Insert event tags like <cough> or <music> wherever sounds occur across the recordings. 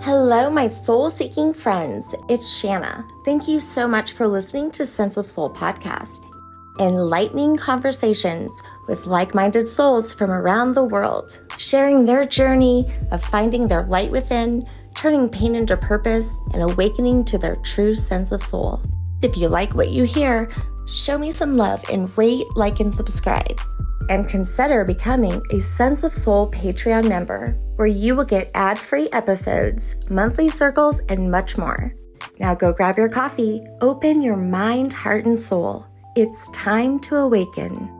Hello, my soul seeking friends. It's Shanna. Thank you so much for listening to Sense of Soul podcast. Enlightening conversations with like minded souls from around the world, sharing their journey of finding their light within, turning pain into purpose, and awakening to their true sense of soul. If you like what you hear, show me some love and rate, like, and subscribe and consider becoming a Sense of Soul Patreon member, where you will get ad free episodes, monthly circles, and much more. Now go grab your coffee, open your mind, heart, and soul. It's time to awaken.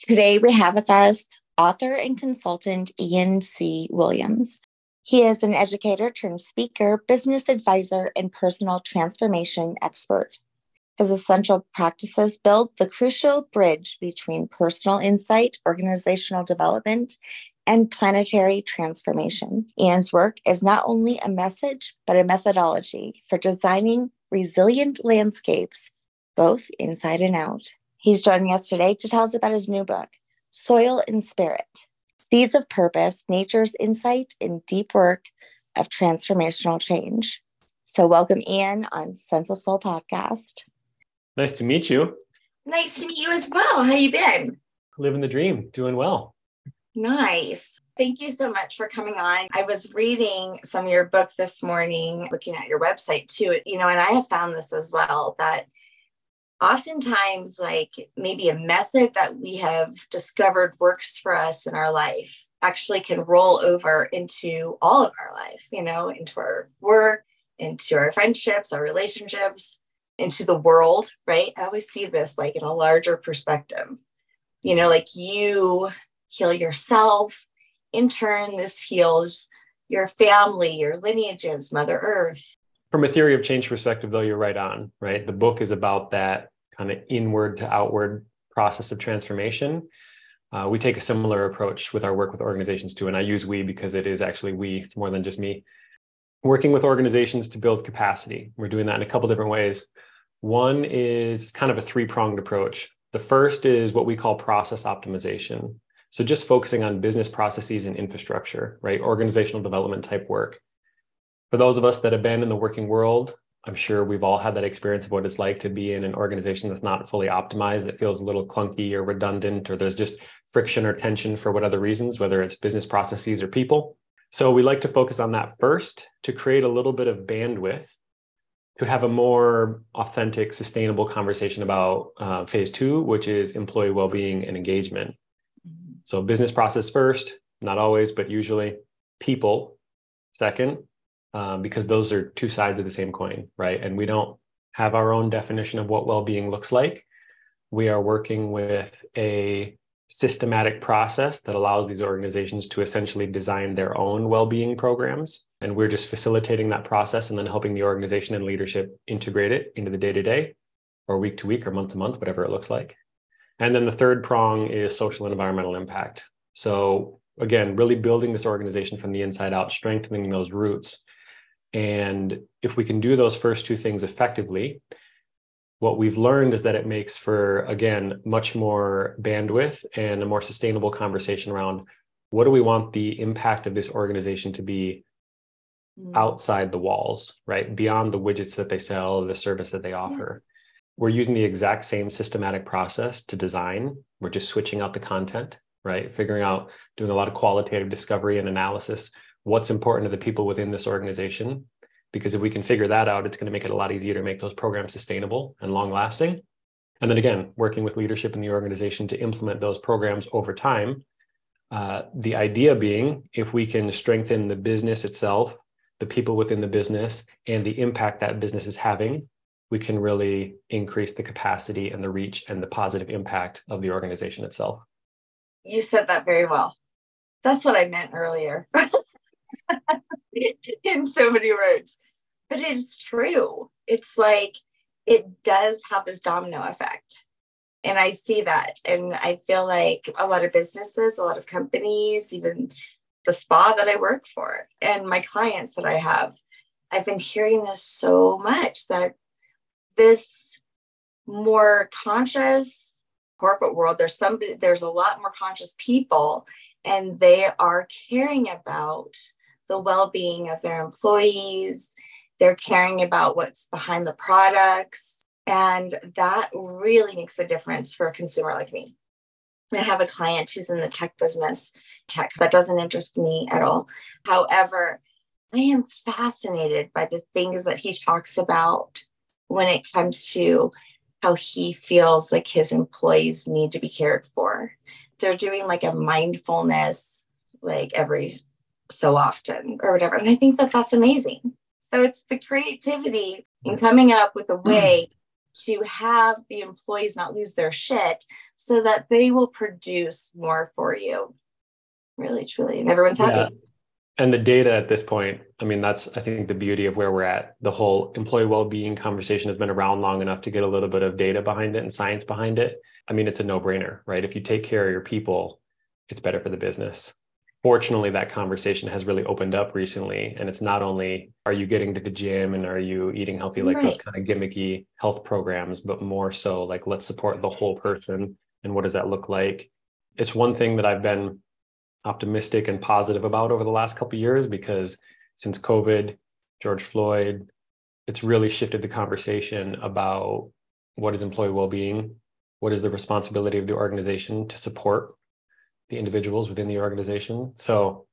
Today we have with us author and consultant Ian C. Williams. He is an educator turned speaker, business advisor, and personal transformation expert. His essential practices build the crucial bridge between personal insight, organizational development, and planetary transformation. Ian's work is not only a message, but a methodology for designing resilient landscapes, both inside and out. He's joining us today to tell us about his new book, Soil and Spirit Seeds of Purpose Nature's Insight in Deep Work of Transformational Change. So, welcome, Ian, on Sense of Soul podcast. Nice to meet you. Nice to meet you as well. How you been? Living the dream, doing well. Nice. Thank you so much for coming on. I was reading some of your book this morning, looking at your website too, you know, and I have found this as well that oftentimes like maybe a method that we have discovered works for us in our life actually can roll over into all of our life, you know, into our work, into our friendships, our relationships into the world, right? I always see this like in a larger perspective. You know, like you heal yourself, in turn, this heals your family, your lineages, Mother Earth. From a theory of change perspective, though, you're right on, right? The book is about that kind of inward to outward process of transformation. Uh, we take a similar approach with our work with organizations too. And I use we because it is actually we, it's more than just me. Working with organizations to build capacity. We're doing that in a couple different ways. One is kind of a three pronged approach. The first is what we call process optimization. So just focusing on business processes and infrastructure, right? Organizational development type work. For those of us that have been in the working world, I'm sure we've all had that experience of what it's like to be in an organization that's not fully optimized, that feels a little clunky or redundant, or there's just friction or tension for what other reasons, whether it's business processes or people. So we like to focus on that first to create a little bit of bandwidth to have a more authentic, sustainable conversation about uh, phase two, which is employee well-being and engagement. So business process first, not always, but usually people second, um, because those are two sides of the same coin, right? And we don't have our own definition of what well-being looks like. We are working with a systematic process that allows these organizations to essentially design their own well-being programs. And we're just facilitating that process and then helping the organization and leadership integrate it into the day-to-day or week to week or month to month whatever it looks like. And then the third prong is social and environmental impact. So again really building this organization from the inside out strengthening those roots. And if we can do those first two things effectively what we've learned is that it makes for again much more bandwidth and a more sustainable conversation around what do we want the impact of this organization to be mm. outside the walls right? Beyond the widgets that they sell the service that they offer. We're using the exact same systematic process to design. We're just switching out the content right? Figuring out doing a lot of qualitative discovery and analysis what's important to the people within this organization because if we can figure that out, it's going to make it a lot easier to make those programs sustainable and long lasting. And then again, working with leadership in the organization to implement those programs over time. Uh, the idea being, if we can strengthen the business itself, the people within the business, and the impact that business is having, we can really increase the capacity and the reach and the positive impact of the organization itself. You said that very well. That's what I meant earlier. <laughs> <laughs> in so many words. But it's true. It's like it does have this domino effect. And I see that. And I feel like a lot of businesses, a lot of companies, even the spa that I work for, and my clients that I have, I've been hearing this so much that this more conscious corporate world, there's somebody, there's a lot more conscious people and they are caring about the well-being of their employees they're caring about what's behind the products and that really makes a difference for a consumer like me I have a client who's in the tech business, tech that doesn't interest me at all. However, I am fascinated by the things that he talks about when it comes to how he feels like his employees need to be cared for. They're doing like a mindfulness like every so often or whatever. And I think that that's amazing. So it's the creativity in coming up with a mm. way to have the employees not lose their shit so that they will produce more for you. Really, truly. And everyone's happy. Yeah. And the data at this point, I mean, that's, I think, the beauty of where we're at. The whole employee well being conversation has been around long enough to get a little bit of data behind it and science behind it. I mean, it's a no brainer, right? If you take care of your people, it's better for the business fortunately that conversation has really opened up recently and it's not only are you getting to the gym and are you eating healthy like right. those kind of gimmicky health programs but more so like let's support the whole person and what does that look like it's one thing that i've been optimistic and positive about over the last couple years because since covid george floyd it's really shifted the conversation about what is employee well-being what is the responsibility of the organization to support the individuals within the organization. So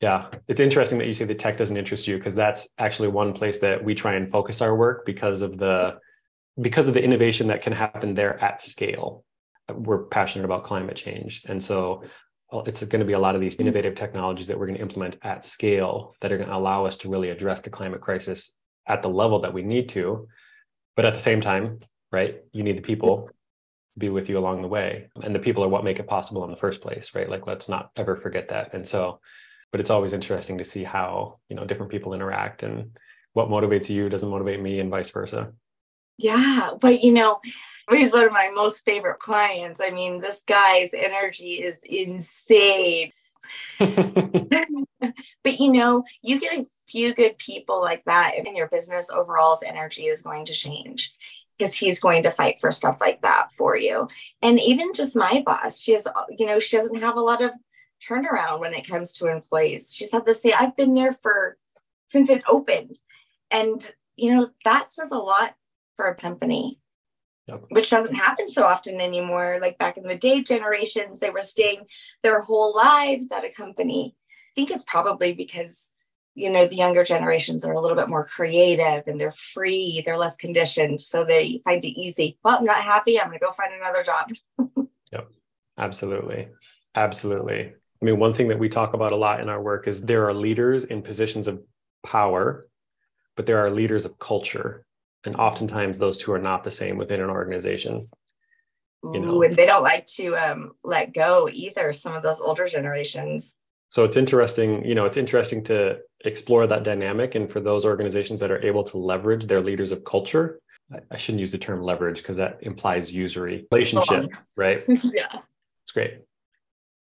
yeah, it's interesting that you say the tech doesn't interest you because that's actually one place that we try and focus our work because of the because of the innovation that can happen there at scale. We're passionate about climate change. And so it's going to be a lot of these mm-hmm. innovative technologies that we're going to implement at scale that are going to allow us to really address the climate crisis at the level that we need to. But at the same time, right, you need the people be with you along the way. And the people are what make it possible in the first place right? Like let's not ever forget that. And so but it's always interesting to see how you know different people interact and what motivates you doesn't motivate me and vice versa. Yeah but you know he's one of my most favorite clients. I mean this guy's energy is insane. <laughs> But you know you get a few good people like that and your business overall's energy is going to change because he's going to fight for stuff like that for you. And even just my boss, she has, you know, she doesn't have a lot of turnaround when it comes to employees. She's had to say, I've been there for since it opened. And, you know, that says a lot for a company. Yep. Which doesn't happen so often anymore. Like back in the day, generations, they were staying their whole lives at a company. I think it's probably because you know the younger generations are a little bit more creative and they're free they're less conditioned so they find it easy. Well i'm not happy i'm going to go find another job. <laughs> Yep. Absolutely. Absolutely. I mean one thing that we talk about a lot in our work is there are leaders in positions of power but there are leaders of culture and oftentimes those two are not the same within an organization. You know? Ooh, and they don't like to um, let go either some of those older generations so it's interesting, you know, it's interesting to explore that dynamic. And for those organizations that are able to leverage their leaders of culture, I shouldn't use the term leverage because that implies usury relationship, <laughs> right? yeah. It's great.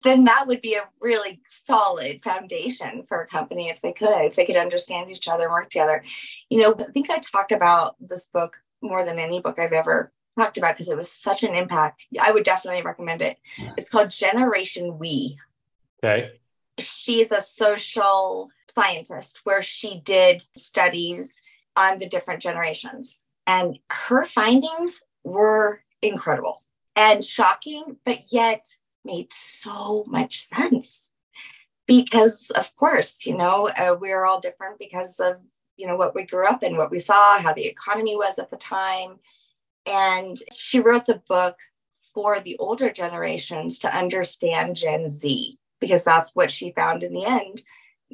Then that would be a really solid foundation for a company if they could, if they could understand each other, and work together. You know, I think I talked about this book more than any book I've ever talked about because it was such an impact. I would definitely recommend it. It's called Generation We. Okay she's a social scientist where she did studies on the different generations. And her findings were incredible and shocking, but yet made so much sense. Because, of course, you know, uh, we're all different because of, you know, what we grew up in, what we saw, how the economy was at the time. And she wrote the book for the older generations to understand Gen Z because that's what she found in the end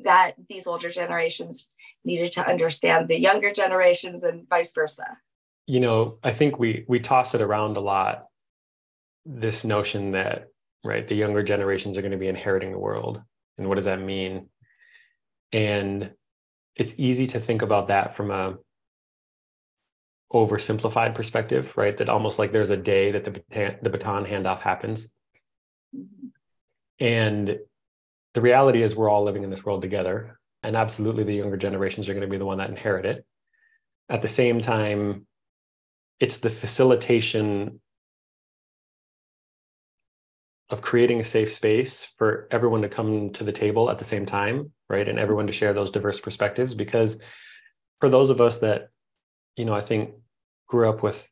that these older generations needed to understand the younger generations and vice versa. You know i think we we toss it around a lot this notion that right the younger generations are going to be inheriting the world and what does that mean? And it's easy to think about that from a oversimplified perspective right? That almost like there's a day that the baton, the baton handoff happens. And the reality is, we're all living in this world together. And absolutely, the younger generations are going to be the one that inherit it. At the same time, it's the facilitation of creating a safe space for everyone to come to the table at the same time, right? And everyone to share those diverse perspectives. Because for those of us that, you know, I think grew up with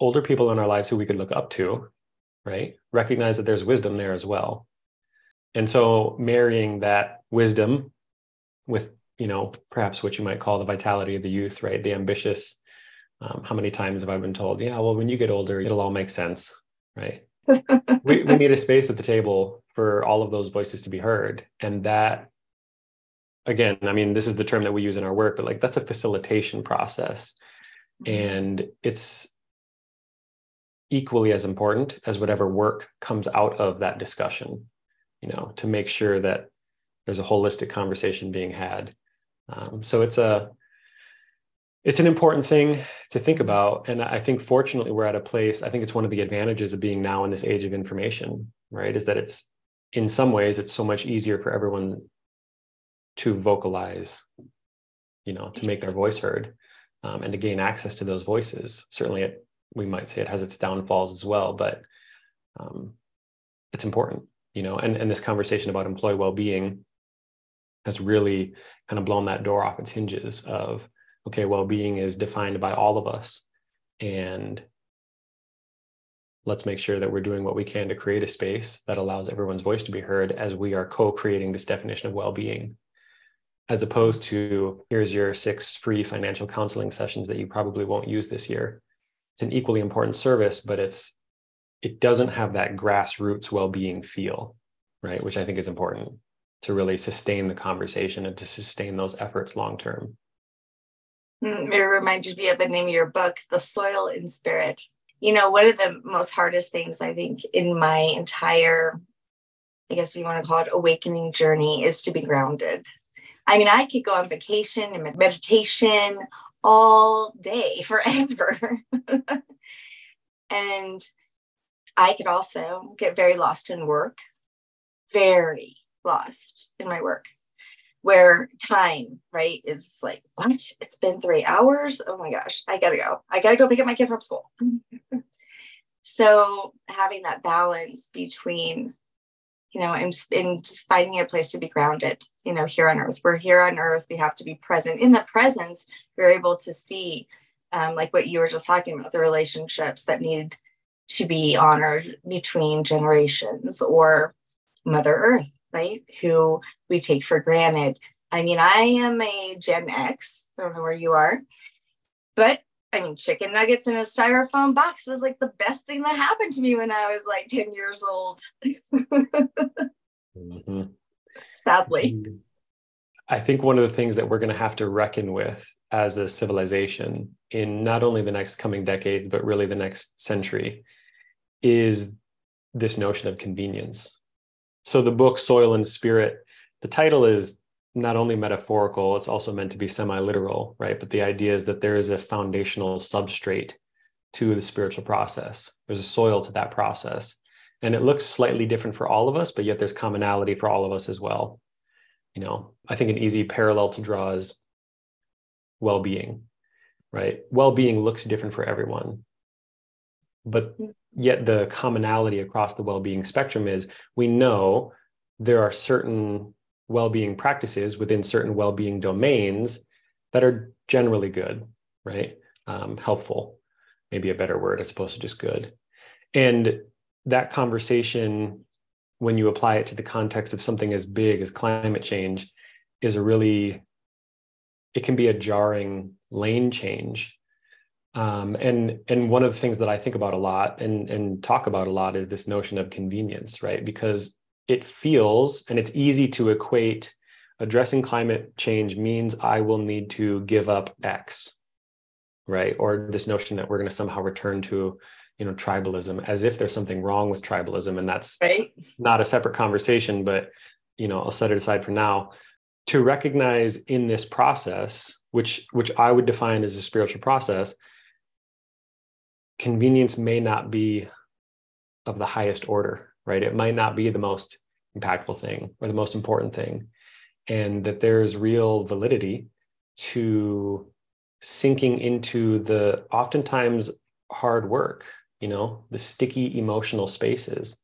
older people in our lives who we could look up to, right? Recognize that there's wisdom there as well. And so marrying that wisdom with, you know, perhaps what you might call the vitality of the youth, right? The ambitious. Um, how many times have I been told, yeah, well, when you get older, it'll all make sense, right? <laughs> we, we need a space at the table for all of those voices to be heard. And that, again, I mean, this is the term that we use in our work, but like that's a facilitation process. Mm-hmm. And it's equally as important as whatever work comes out of that discussion, you know, to make sure that there's a holistic conversation being had. Um, so it's a, it's an important thing to think about. And i think fortunately we're at a place i think it's one of the advantages of being now in this age of information right? Is that it's in some ways it's so much easier for everyone to vocalize you know to make their voice heard um, and to gain access to those voices. Certainly it, we might say it has its downfalls as well but um, it's important you know and, and this conversation about employee well-being has really kind of blown that door off its hinges of okay, well being is defined by all of us. And let's make sure that we're doing what we can to create a space that allows everyone's voice to be heard as we are co creating this definition of well being, as opposed to here's your six free financial counseling sessions that you probably won't use this year. It's an equally important service, but it's it doesn't have that grassroots well-being feel, right? Which I think is important to really sustain the conversation and to sustain those efforts long term. Mm, it reminded me of the name of your book, The Soil in Spirit. You know, one of the most hardest things I think in my entire, I guess we want to call it awakening journey is to be grounded. I mean, I could go on vacation and meditation all day <laughs> forever. and I could also get very lost in work, very lost in my work where time, right, is like, what? It's been three hours. Oh my gosh, I gotta go. I gotta go pick up my kid from school. <laughs> so having that balance between, you know, and, and finding a place to be grounded, you know, here on earth. We're here on earth. We have to be present. In the presence, we're able to see, um, like what you were just talking about, the relationships that need to be honored between generations or Mother Earth right? Who we take for granted. I mean, I am a Gen X. I don't know where you are, but I mean, chicken nuggets in a styrofoam box was like the best thing that happened to me when I was like 10 years old. mm-hmm. Sadly. I think one of the things that we're going to have to reckon with as a civilization in not only the next coming decades, but really the next century is this notion of convenience so the book soil and spirit the title is not only metaphorical it's also meant to be semi-literal right? But the idea is that there is a foundational substrate to the spiritual process. There's a soil to that process. And it looks slightly different for all of us but yet there's commonality for all of us as well. You know i think an easy parallel to draw is well-being right? Well-being looks different for everyone. But hmm. yet the commonality across the well-being spectrum is we know there are certain well-being practices within certain well-being domains that are generally good right? Um, helpful maybe a better word as opposed to just good. And that conversation when you apply it to the context of something as big as climate change is a really it can be a jarring lane change. Um, and and one of the things that I think about a lot and and talk about a lot is this notion of convenience, right? Because it feels and it's easy to equate addressing climate change means I will need to give up X, right? Or this notion that we're going to somehow return to you know tribalism as if there's something wrong with tribalism and that's right. not a separate conversation but you know i'll set it aside for now to recognize in this process which which i would define as a spiritual process convenience may not be of the highest order, right? It might not be the most impactful thing or the most important thing. And that there's real validity to sinking into the oftentimes hard work, you know, the sticky emotional spaces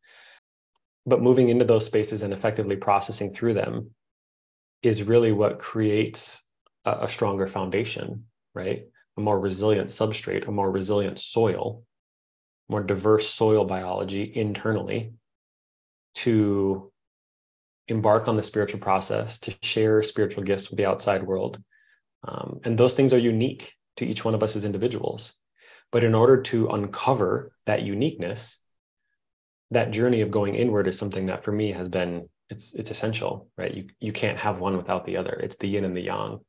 but moving into those spaces and effectively processing through them is really what creates a, a stronger foundation, right? A more resilient substrate, a more resilient soil, more diverse soil biology internally to embark on the spiritual process, to share spiritual gifts with the outside world. Um, and those things are unique to each one of us as individuals. But in order to uncover that uniqueness, that journey of going inward is something that for me has been it's it's essential, right? You you can't have one without the other. It's the yin and the yang.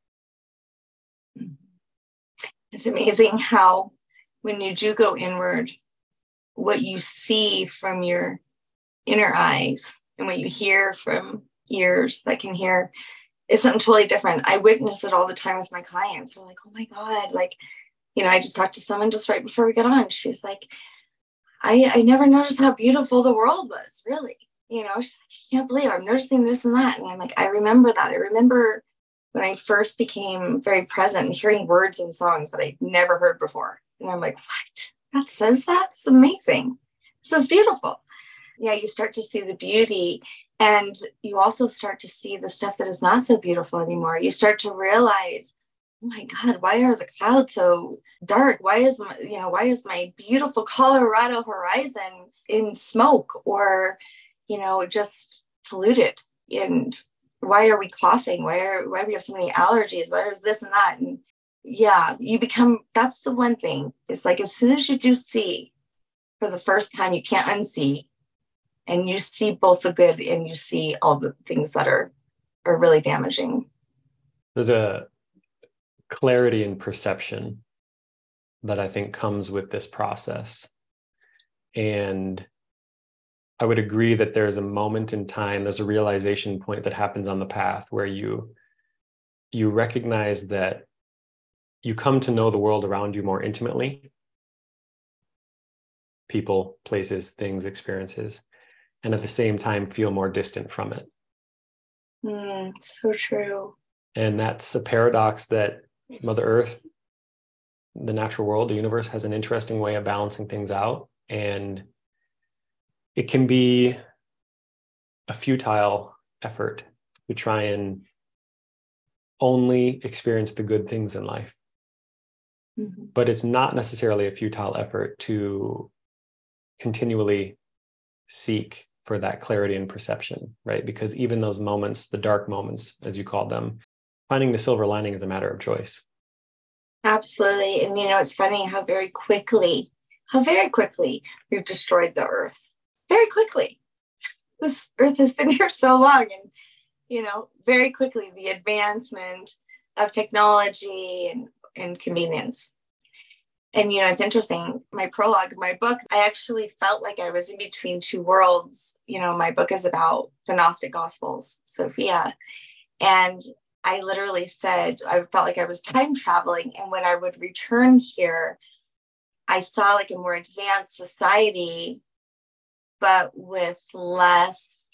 It's amazing how when you do go inward, what you see from your inner eyes and what you hear from ears that can hear is something totally different. I witness it all the time with my clients. They're like, oh my God, like, you know, I just talked to someone just right before we got on. She was like, I, I never noticed how beautiful the world was, really. You know, she's like, I can't believe I'm noticing this and that. And I'm like, I remember that. I remember when I first became very present and hearing words and songs that I'd never heard before. And I'm like, what? That says that? It's amazing. This is beautiful. Yeah, you start to see the beauty and you also start to see the stuff that is not so beautiful anymore. You start to realize oh my god why are the clouds so dark? Why is my you know why is my beautiful colorado horizon in smoke or you know just polluted? And why are we coughing? Why are why do we have so many allergies? Why is this and that? And yeah you become that's the one thing. It's like as soon as you do see for the first time you can't unsee and you see both the good and you see all the things that are are really damaging. There's a clarity and perception that I think comes with this process. And I would agree that there's a moment in time, there's a realization point that happens on the path where you you recognize that you come to know the world around you more intimately. People places things experiences and at the same time feel more distant from it mm, so true and that's a paradox that Mother Earth, the natural world, the universe has an interesting way of balancing things out. And it can be a futile effort to try and only experience the good things in life. Mm-hmm. But it's not necessarily a futile effort to continually seek for that clarity and perception, right? Because even those moments, the dark moments, as you called them, finding the silver lining is a matter of choice. Absolutely. And you know, it's funny how very quickly, how very quickly we've destroyed the earth. Very quickly. <laughs> This earth has been here so long. And, you know, very quickly the advancement of technology and, and convenience. And, you know, it's interesting. My prologue, my book, I actually felt like I was in between two worlds. You know, my book is about the Gnostic Gospels, Sophia. And I literally said, I felt like I was time traveling. And when I would return here, I saw like a more advanced society, but with less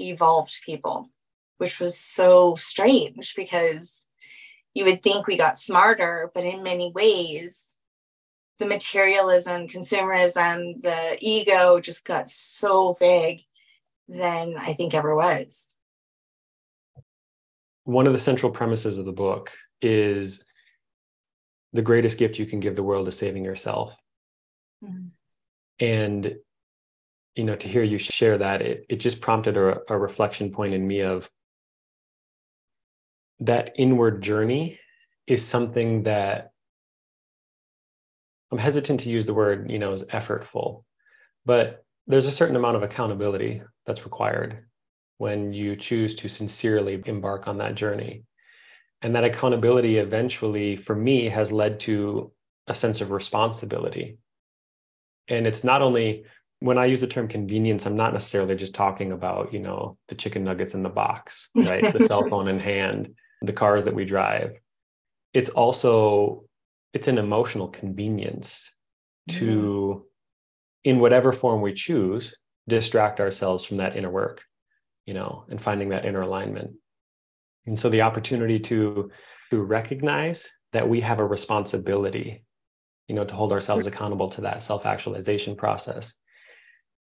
evolved people, which was so strange because you would think we got smarter, but in many ways, the materialism, consumerism, the ego just got so big than I think ever was one of the central premises of the book is the greatest gift you can give the world is saving yourself. Mm-hmm. And you know, to hear you share that, it it just prompted a, a reflection point in me of that inward journey is something that I'm hesitant to use the word, you know, as effortful, but there's a certain amount of accountability that's required when you choose to sincerely embark on that journey. And that accountability eventually, for me, has led to a sense of responsibility. And it's not only when I use the term convenience, I'm not necessarily just talking about, you know, the chicken nuggets in the box, right? <laughs> the cell phone in hand, the cars that we drive. It's also it's an emotional convenience to mm. in whatever form we choose distract ourselves from that inner work you know, and finding that inner alignment. And so the opportunity to to recognize that we have a responsibility, you know, to hold ourselves accountable to that self-actualization process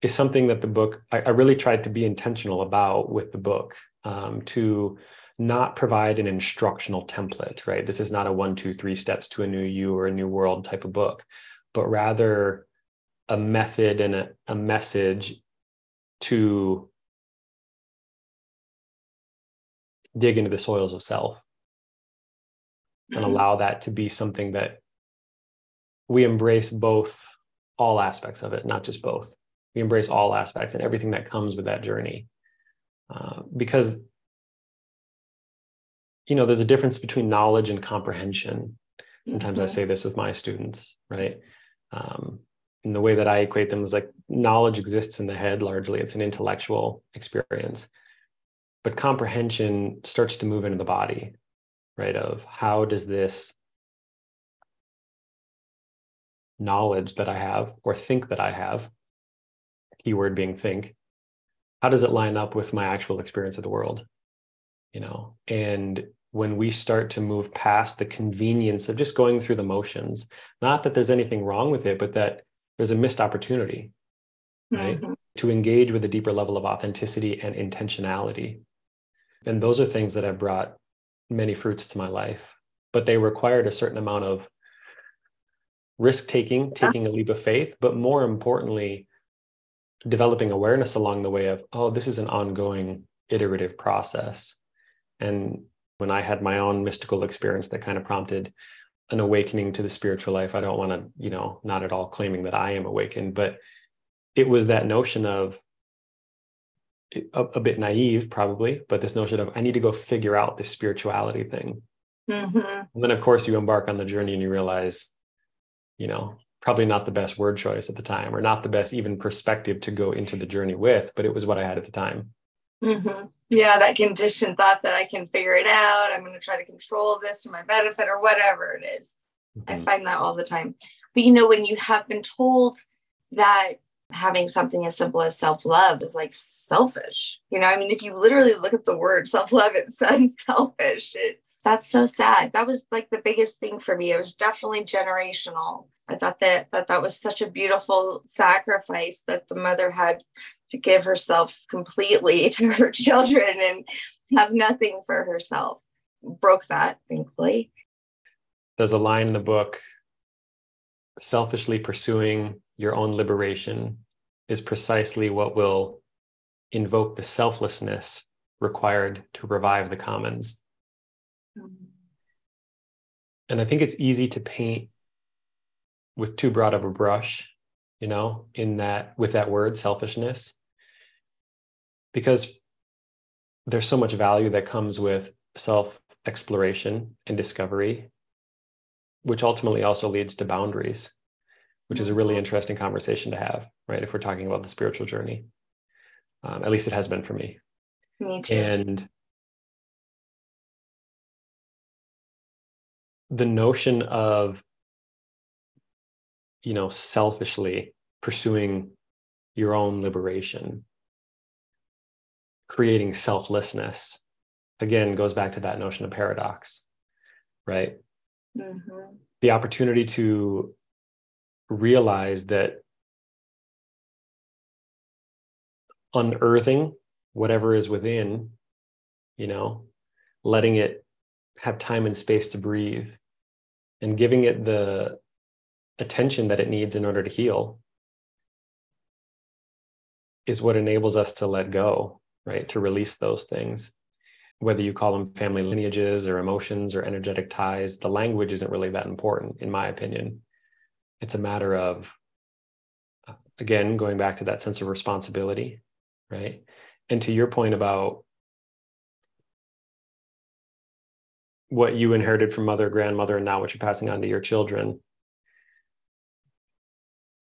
is something that the book I, I, really tried to be intentional about with the book um, to not provide an instructional template right this is not a one two three steps to a new you or a new world type of book but rather a method and a, a message to dig into the soils of self and mm-hmm. allow that to be something that we embrace both all aspects of it, not just both. We embrace all aspects and everything that comes with that journey. Uh, because, you know, there's a difference between knowledge and comprehension. Sometimes mm-hmm. I say this with my students, right? Um, and the way that I equate them is like knowledge exists in the head largely, it's an intellectual experience. But comprehension starts to move into the body, right? Of how does this knowledge that I have or think that I have, keyword being think, how does it line up with my actual experience of the world? You know, and when we start to move past the convenience of just going through the motions, not that there's anything wrong with it, but that there's a missed opportunity, right? Mm-hmm. To engage with a deeper level of authenticity and intentionality. And those are things that have brought many fruits to my life, but they required a certain amount of risk taking, taking a leap of faith, but more importantly, developing awareness along the way of, oh, this is an ongoing iterative process. And when I had my own mystical experience that kind of prompted an awakening to the spiritual life, I don't want to, you know, not at all claiming that I am awakened, but it was that notion of a, a bit naive, probably, but this notion of I need to go figure out this spirituality thing. Mm-hmm. And then, of course, you embark on the journey and you realize you know probably not the best word choice at the time or not the best even perspective to go into the journey with but it was what i had at the time mm-hmm. Yeah that conditioned thought that i can figure it out i'm going to try to control this to my benefit or whatever it is. Mm-hmm. i find that all the time. But you know when you have been told that having something as simple as self-love is like selfish you know i mean if you literally look at the word self-love it's unselfish <laughs> it, that's so sad. That was like the biggest thing for me. It was definitely generational I thought that, that that was such a beautiful sacrifice that the mother had to give herself completely <laughs> to her children and have nothing for herself. Broke that, thankfully. There's a line in the book selfishly pursuing your own liberation is precisely what will invoke the selflessness required to revive the commons. Mm-hmm. And I think it's easy to paint with too broad of a brush, you know, in that with that word selfishness, because there's so much value that comes with self exploration and discovery, which ultimately also leads to boundaries, which is a really mm-hmm. interesting conversation to have, right? If we're talking about the spiritual journey, um, at least it has been for me. Me too. And the notion of you know selfishly pursuing your own liberation creating selflessness again goes back to that notion of paradox right mm-hmm. the opportunity to realize that unearthing whatever is within you know letting it have time and space to breathe and giving it the attention that it needs in order to heal is what enables us to let go, right? To release those things. Whether you call them family lineages or emotions or energetic ties, the language isn't really that important, in my opinion. It's a matter of, again, going back to that sense of responsibility, right? And to your point about what you inherited from mother, grandmother, and now what you're passing on to your children,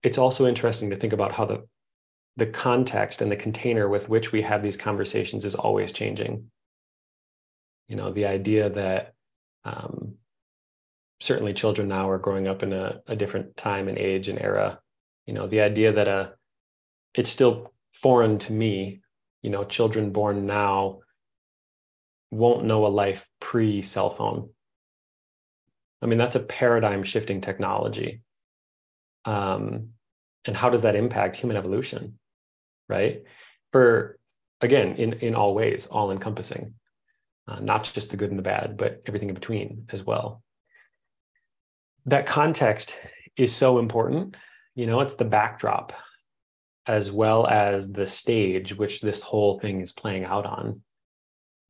it's also interesting to think about how the the context and the container with which we have these conversations is always changing. You know the idea that um, certainly children now are growing up in a, a different time and age and era. You know the idea that a uh, it's still foreign to me you know children born now won't know a life pre cell phone. I mean that's a paradigm shifting technology um, and how does that impact human evolution right? For again, in in all ways, all encompassing, uh, not just the good and the bad, but everything in between as well. That context is so important. You know, it's the backdrop as well as the stage which this whole thing is playing out on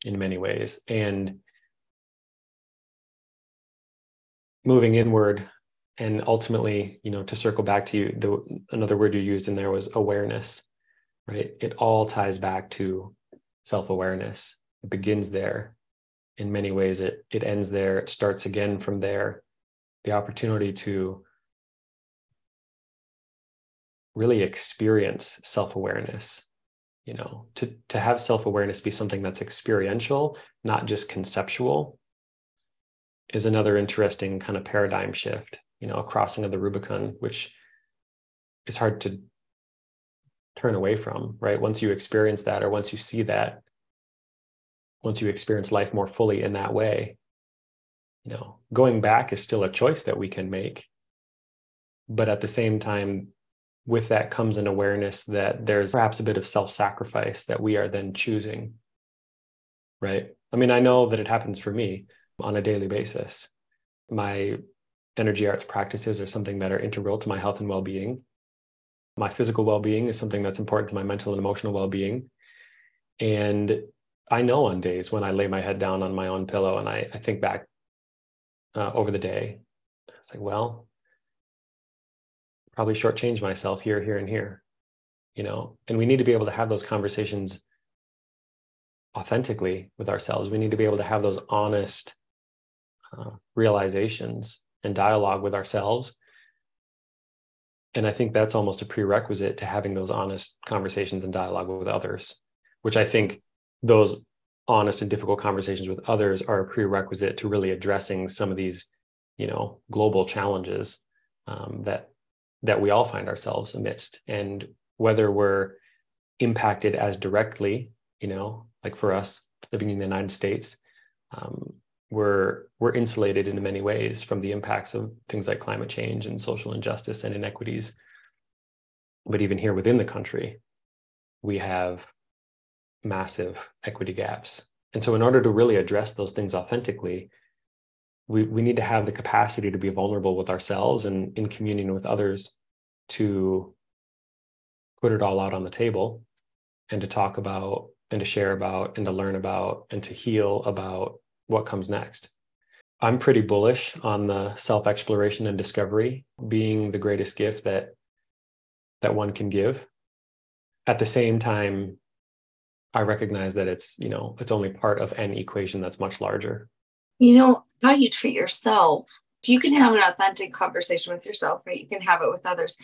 in many ways. And moving inward and ultimately you know to circle back to you the another word you used in there was awareness right? It all ties back to self-awareness. It begins there. In many ways it it ends there. It starts again from there. The opportunity to really experience self-awareness you know to to have self-awareness be something that's experiential not just conceptual is another interesting kind of paradigm shift, you know, a crossing of the Rubicon, which is hard to turn away from, right? Once you experience that, or once you see that, once you experience life more fully in that way, you know, going back is still a choice that we can make. But at the same time, with that comes an awareness that there's perhaps a bit of self sacrifice that we are then choosing, right? I mean, I know that it happens for me on a daily basis. My energy arts practices are something that are integral to my health and well being. My physical well being is something that's important to my mental and emotional well being. And I know on days when I lay my head down on my own pillow and I, I think back uh, over the day, it's like, well, probably shortchange myself here, here, and here, you know. And we need to be able to have those conversations authentically with ourselves. We need to be able to have those honest uh, realizations and dialogue with ourselves. And I think that's almost a prerequisite to having those honest conversations and dialogue with others, which I think those honest and difficult conversations with others are a prerequisite to really addressing some of these, you know, global challenges um, that that we all find ourselves amidst. And whether we're impacted as directly, you know, like for us living in the United States, um, we're we're insulated in many ways from the impacts of things like climate change and social injustice and inequities. But even here within the country we have massive equity gaps. And so in order to really address those things authentically we, we need to have the capacity to be vulnerable with ourselves and in communion with others to put it all out on the table and to talk about and to share about and to learn about and to heal about what comes next. I'm pretty bullish on the self exploration and discovery being the greatest gift that that one can give. At the same time, I recognize that it's, you know, it's only part of an equation that's much larger. You know, how you treat yourself. If you can have an authentic conversation with yourself, right? You can have it with others.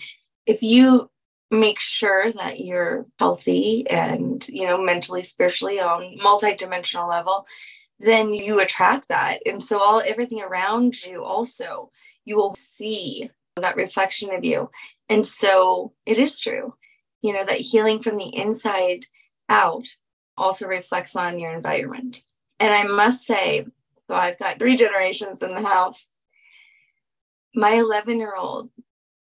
If you make sure that you're healthy and, you know, mentally, spiritually on multi-dimensional level, then you attract that. And so all everything around you also, you will see that reflection of you. And so it is true, you know, that healing from the inside out also reflects on your environment. And I must say, so I've got three generations in the house. My 11 year old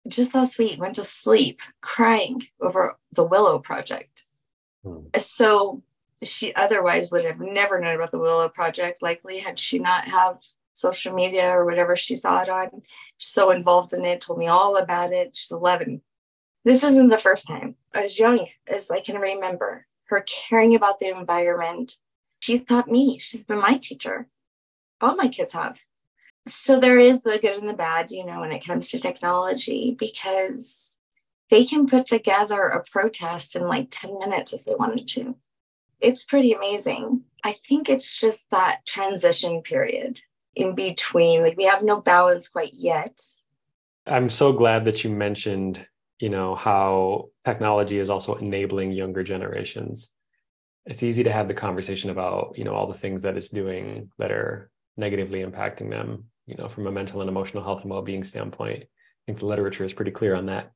just last week went to sleep crying over the Willow Project. Hmm. So she otherwise would have never known about the Willow Project, likely had she not have social media or whatever she saw it on. She's so involved in it, told me all about it. She's 11. This isn't the first time. As young as I can remember, her caring about the environment. She's taught me. She's been my teacher. All my kids have. So there is the good and the bad, you know, when it comes to technology, because they can put together a protest in like 10 minutes if they wanted to it's pretty amazing. I think it's just that transition period in between. Like we have no balance quite yet. I'm so glad that you mentioned, you know, how technology is also enabling younger generations. It's easy to have the conversation about, you know, all the things that it's doing that are negatively impacting them, you know, from a mental and emotional health and well-being standpoint. I think the literature is pretty clear on that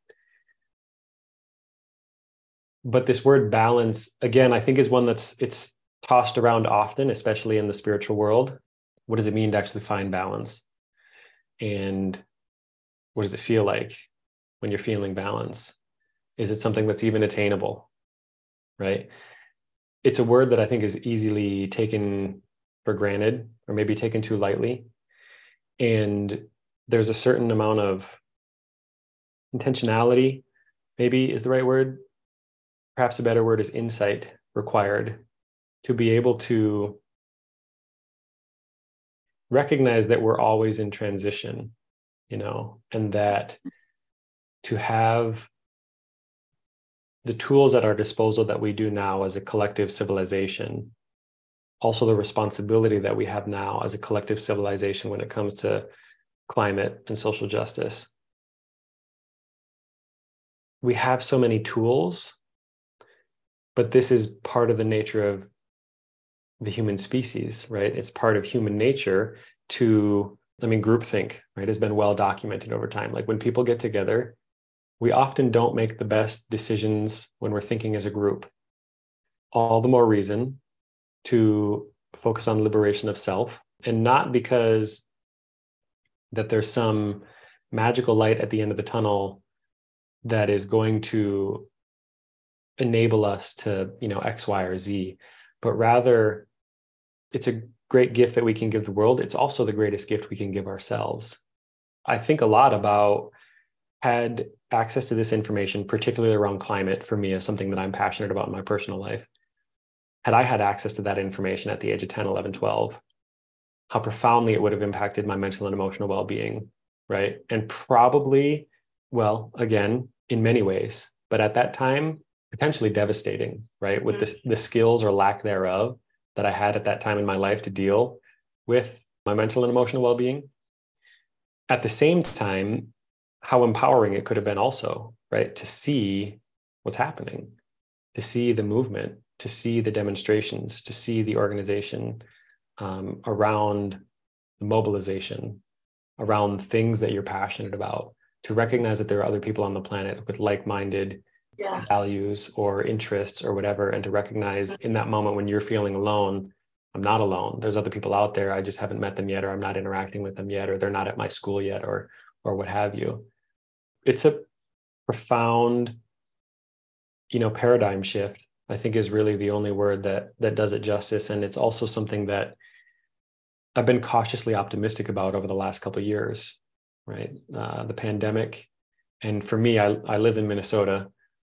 but this word balance again i think is one that's it's tossed around often especially in the spiritual world what does it mean to actually find balance and what does it feel like when you're feeling balance is it something that's even attainable right? It's a word that I think is easily taken for granted or maybe taken too lightly. And there's a certain amount of intentionality, maybe is the right word. Perhaps a better word is insight required to be able to recognize that we're always in transition, you know, and that to have the tools at our disposal that we do now as a collective civilization, also the responsibility that we have now as a collective civilization when it comes to climate and social justice. We have so many tools, but this is part of the nature of the human species, right? It's part of human nature to, I mean, groupthink, right, has been well documented over time. Like when people get together, we often don't make the best decisions when we're thinking as a group. All the more reason to focus on liberation of self, and not because that there's some magical light at the end of the tunnel that is going to enable us to, you know, X, Y, or Z, but rather it's a great gift that we can give the world. It's also the greatest gift we can give ourselves. I think a lot about had access to this information, particularly around climate, for me is something that I'm passionate about in my personal life. Had I had access to that information at the age of 10, 11, 12, how profoundly it would have impacted my mental and emotional well being, right? And probably, well, again, in many ways, but at that time, potentially devastating, right? With mm-hmm. the, the skills or lack thereof that I had at that time in my life to deal with my mental and emotional well being. At the same time, how empowering it could have been also, right? To see what's happening, to see the movement, to see the demonstrations, to see the organization um, around the mobilization, around things that you're passionate about, to recognize that there are other people on the planet with like minded yeah. values or interests or whatever and to recognize in that moment when you're feeling alone i'm not alone. There's other people out there. I just haven't met them yet or i'm not interacting with them yet or they're not at my school yet or or what have you. It's a profound you know paradigm shift i think is really the only word that that does it justice. And it's also something that i've been cautiously optimistic about over the last couple years right? Uh, the pandemic. And for me I, I live in minnesota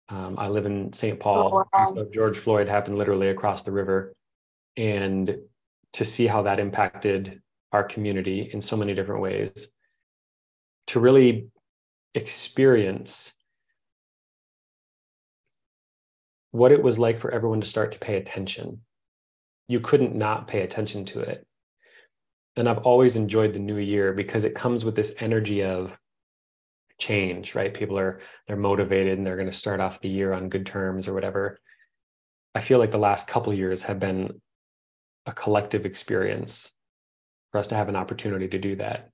um, I live in St. Paul. Oh, wow. George Floyd happened literally across the river. And to see how that impacted our community in so many different ways, to really experience what it was like for everyone to start to pay attention. You couldn't not pay attention to it. And I've always enjoyed the new year because it comes with this energy of change right? People are they're motivated and they're going to start off the year on good terms or whatever. I feel like the last couple years have been a collective experience for us to have an opportunity to do that.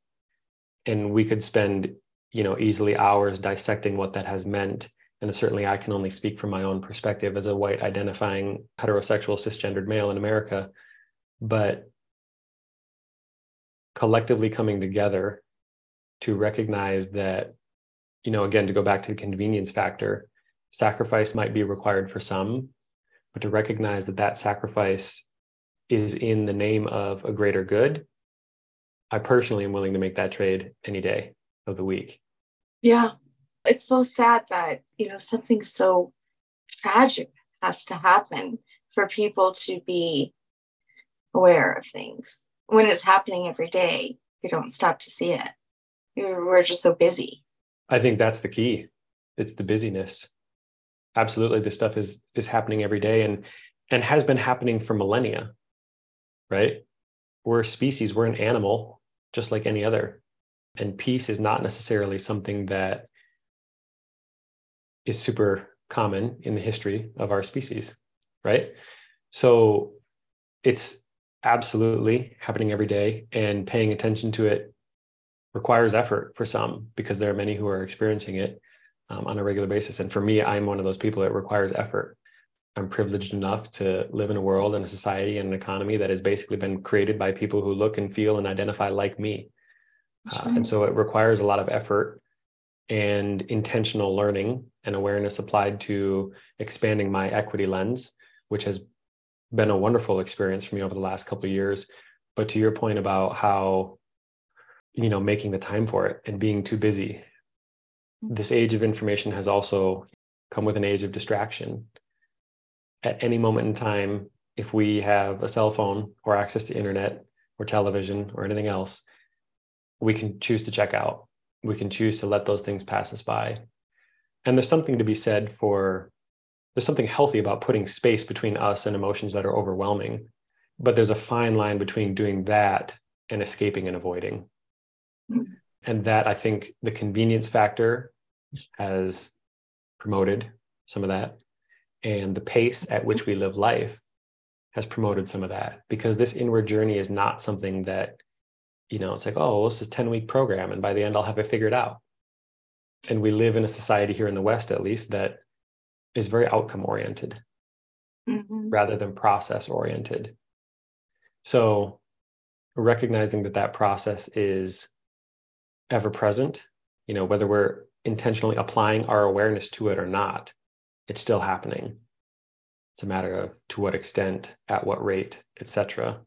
And we could spend you know easily hours dissecting what that has meant. And certainly i can only speak from my own perspective as a white identifying heterosexual cisgendered male in america. But collectively coming together to recognize that you know, again, to go back to the convenience factor, sacrifice might be required for some, but to recognize that that sacrifice is in the name of a greater good, I personally am willing to make that trade any day of the week. Yeah. It's so sad that, you know, something so tragic has to happen for people to be aware of things. When it's happening every day, we don't stop to see it. We're just so busy. I think that's the key. It's the busyness. Absolutely, this stuff is is happening every day and and has been happening for millennia. Right? We're a species, we're an animal just like any other. And peace is not necessarily something that is super common in the history of our species, right? So it's absolutely happening every day and paying attention to it requires effort for some because there are many who are experiencing it um, on a regular basis. And for me, I'm one of those people It requires effort. I'm privileged enough to live in a world and a society and an economy that has basically been created by people who look and feel and identify like me. Uh, and so it requires a lot of effort and intentional learning and awareness applied to expanding my equity lens, which has been a wonderful experience for me over the last couple of years. But to your point about how, you know, making the time for it and being too busy, mm-hmm. this age of information has also come with an age of distraction. At any moment in time, if we have a cell phone or access to internet or television or anything else, we can choose to check out. We can choose to let those things pass us by. And there's something to be said for there's something healthy about putting space between us and emotions that are overwhelming. But there's a fine line between doing that and escaping and avoiding. And that I think the convenience factor has promoted some of that. And the pace at which we live life has promoted some of that because this inward journey is not something that, you know, it's like, oh, well, this is a 10 week program. And by the end, I'll have it figured out. And we live in a society here in the West, at least, that is very outcome oriented mm-hmm. rather than process oriented. So recognizing that that process is ever present, you know, whether we're intentionally applying our awareness to it or not, it's still happening. It's a matter of to what extent, at what rate, etc.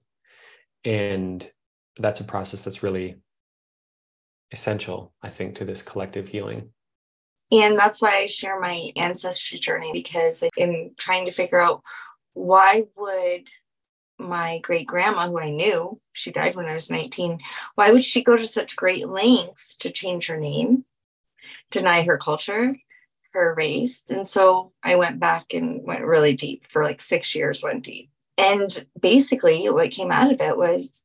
And that's a process that's really essential, I think, to this collective healing. And that's why I share my ancestry journey because in trying to figure out why would my great grandma, who I knew, she died when I was 19, why would she go to such great lengths to change her name, deny her culture, her race? And so I went back and went really deep for like six years, went deep. And basically, what came out of it was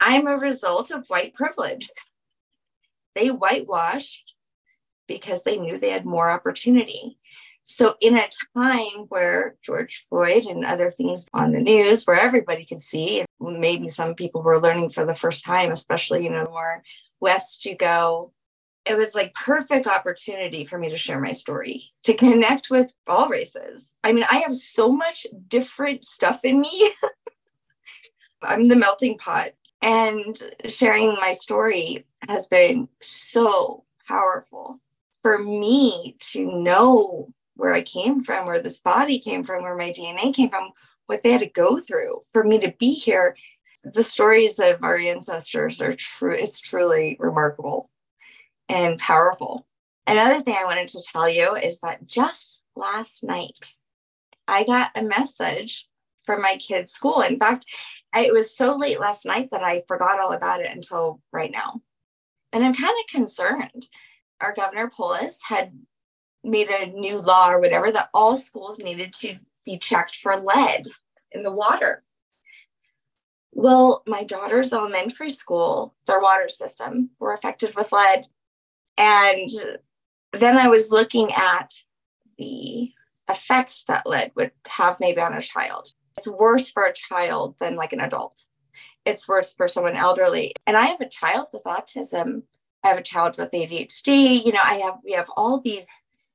I'm a result of white privilege. They whitewashed because they knew they had more opportunity. So, in a time where George Floyd and other things on the news, where everybody could see, maybe some people were learning for the first time, especially, you know, the more west you go, it was like perfect opportunity for me to share my story, to connect with all races. I mean, I have so much different stuff in me. <laughs> I'm the melting pot. And sharing my story has been so powerful for me to know where I came from, where this body came from, where my DNA came from, what they had to go through for me to be here. The stories of our ancestors are true, it's truly remarkable and powerful. Another thing I wanted to tell you is that just last night, I got a message from my kids' school. In fact, it was so late last night that I forgot all about it until right now. And I'm kind of concerned our governor Polis had made a new law or whatever that all schools needed to be checked for lead in the water. Well, my daughter's elementary school, their water system were affected with lead. And then I was looking at the effects that lead would have maybe on a child. It's worse for a child than like an adult. It's worse for someone elderly. And I have a child with autism I have a child with ADHD. You know, I have we have all these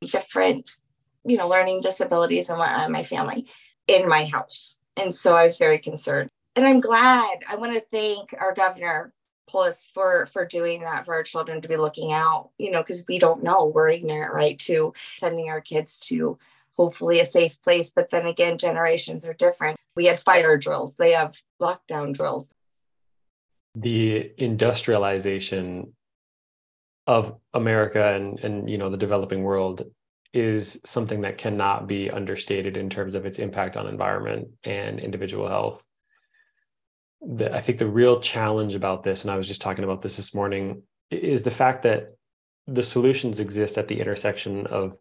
different, you know, learning disabilities and whatnot in my family in my house. And so I was very concerned. And I'm glad. I want to thank our governor Polis for for doing that for our children to be looking out, you know, because we don't know. We're ignorant, right? To sending our kids to hopefully a safe place. But then again, generations are different. We had fire drills, they have lockdown drills. The industrialization of America and and you know the developing world is something that cannot be understated in terms of its impact on environment and individual health. The, I think the real challenge about this, and I was just talking about this this morning, is the fact that the solutions exist at the intersection of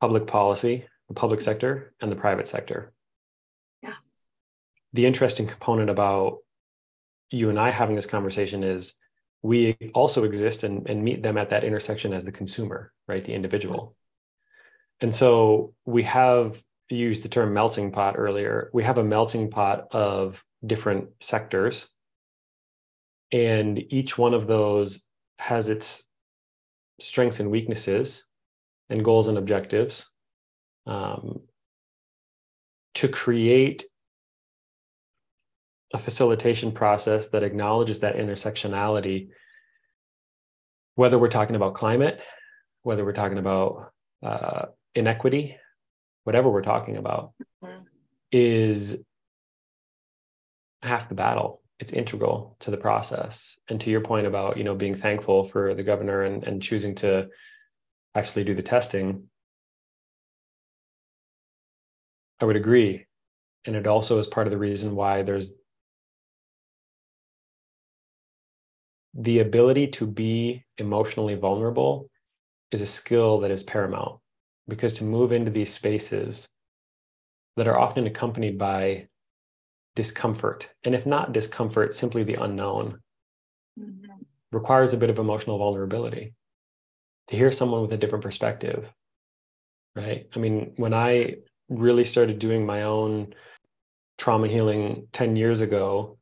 public policy, the public sector, and the private sector. Yeah. The interesting component about you and I having this conversation is we also exist and, and meet them at that intersection as the consumer, right? The individual. And so we have used the term melting pot earlier. We have a melting pot of different sectors. And each one of those has its strengths and weaknesses and goals and objectives um, to create a facilitation process that acknowledges that intersectionality whether we're talking about climate, whether we're talking about uh, inequity, whatever we're talking about, mm-hmm. is half the battle. It's integral to the process. And to your point about, you know, being thankful for the governor and, and choosing to actually do the testing, I would agree. And it also is part of the reason why there's the ability to be emotionally vulnerable is a skill that is paramount because to move into these spaces that are often accompanied by discomfort, and if not discomfort, simply the unknown, mm-hmm. requires a bit of emotional vulnerability. To hear someone with a different perspective, right? I mean, when I really started doing my own trauma healing 10 years ago,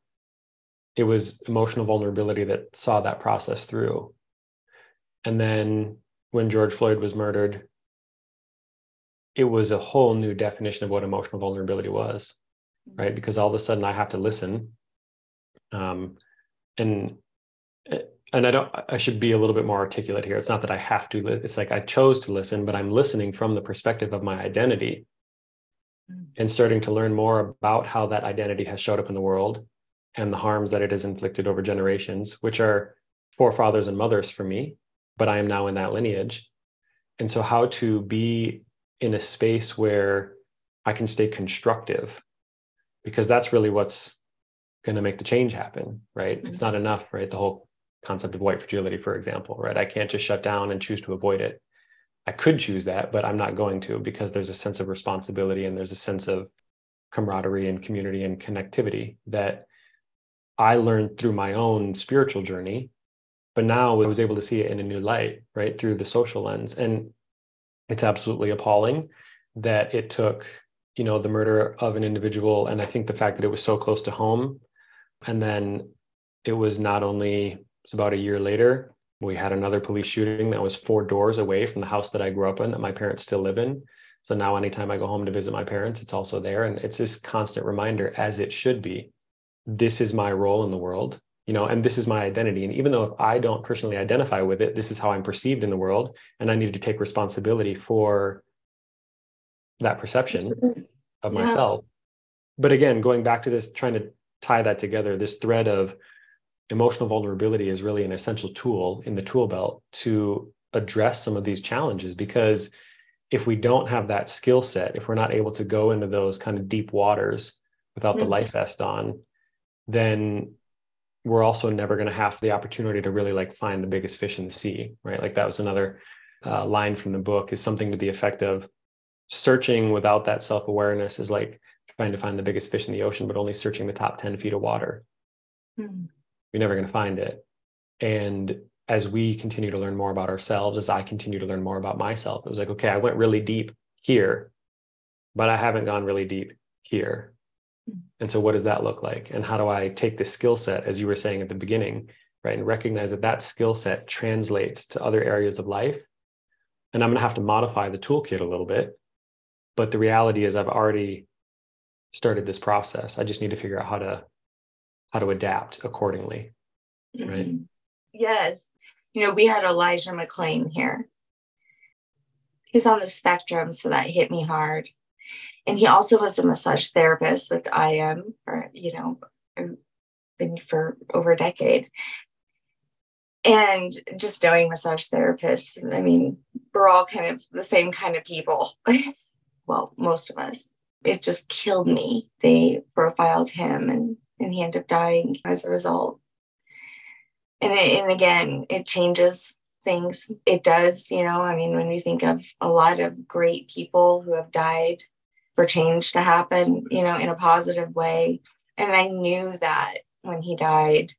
it was emotional vulnerability that saw that process through. And then when George Floyd was murdered, it was a whole new definition of what emotional vulnerability was, right? Because all of a sudden I have to listen. Um, and and I don't I should be a little bit more articulate here. It's not that I have to it's like I chose to listen, but I'm listening from the perspective of my identity mm. and starting to learn more about how that identity has showed up in the world and the harms that it has inflicted over generations, which are forefathers and mothers for me, but I am now in that lineage. And so, how to be in a space where I can stay constructive, because that's really what's going to make the change happen, right? Mm-hmm. It's not enough, right? The whole concept of white fragility, for example, right? I can't just shut down and choose to avoid it. I could choose that, but I'm not going to because there's a sense of responsibility and there's a sense of camaraderie and community and connectivity that I learned through my own spiritual journey, but now I was able to see it in a new light, right, through the social lens. And it's absolutely appalling that it took, you know, the murder of an individual. And I think the fact that it was so close to home. And then it was not only, it's about a year later, we had another police shooting that was four doors away from the house that I grew up in that my parents still live in. So now anytime I go home to visit my parents, it's also there. And it's this constant reminder, as it should be, this is my role in the world you know and this is my identity and even though if i don't personally identify with it this is how i'm perceived in the world and i need to take responsibility for that perception of yeah. myself but again going back to this trying to tie that together this thread of emotional vulnerability is really an essential tool in the tool belt to address some of these challenges because if we don't have that skill set if we're not able to go into those kind of deep waters without mm-hmm. the life vest on then we're also never going to have the opportunity to really like find the biggest fish in the sea right? Like that was another uh, line from the book is something to the effect of searching without that self-awareness is like trying to find the biggest fish in the ocean but only searching the top 10 feet of water. Mm. you're never going to find it. And as we continue to learn more about ourselves as i continue to learn more about myself it was like okay i went really deep here but i haven't gone really deep here and so, what does that look like? And how do I take this skill set, as you were saying at the beginning, right, and recognize that that skill set translates to other areas of life? And I'm going to have to modify the toolkit a little bit. But the reality is, I've already started this process. I just need to figure out how to how to adapt accordingly. Right. Mm-hmm. Yes. You know, we had Elijah McClain here. He's on the spectrum, so that hit me hard and he also was a massage therapist, I am, for you know, been for over a decade. And just knowing massage therapists, I mean, we're all kind of the same kind of people. <laughs> well, most of us. It just killed me. They profiled him and, and he ended up dying as a result. And, it, and again, it changes things. It does, you know, I mean, when we think of a lot of great people who have died for change to happen, you know, in a positive way. And I knew that when he died,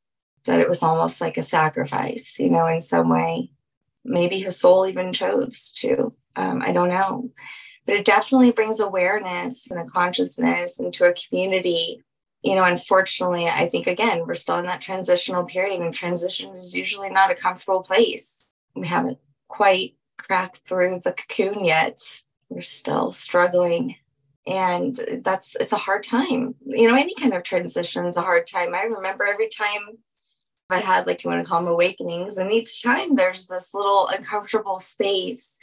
that it was almost like a sacrifice, you know, in some way. Maybe his soul even chose to. Um, I don't know. But it definitely brings awareness and a consciousness into a community. You know, unfortunately, I think again, we're still in that transitional period, and transition is usually not a comfortable place. We haven't quite cracked through the cocoon yet. We're still struggling and that's it's a hard time you know any kind of transition is a hard time i remember every time I had like you want to call them awakenings. And each time there's this little uncomfortable space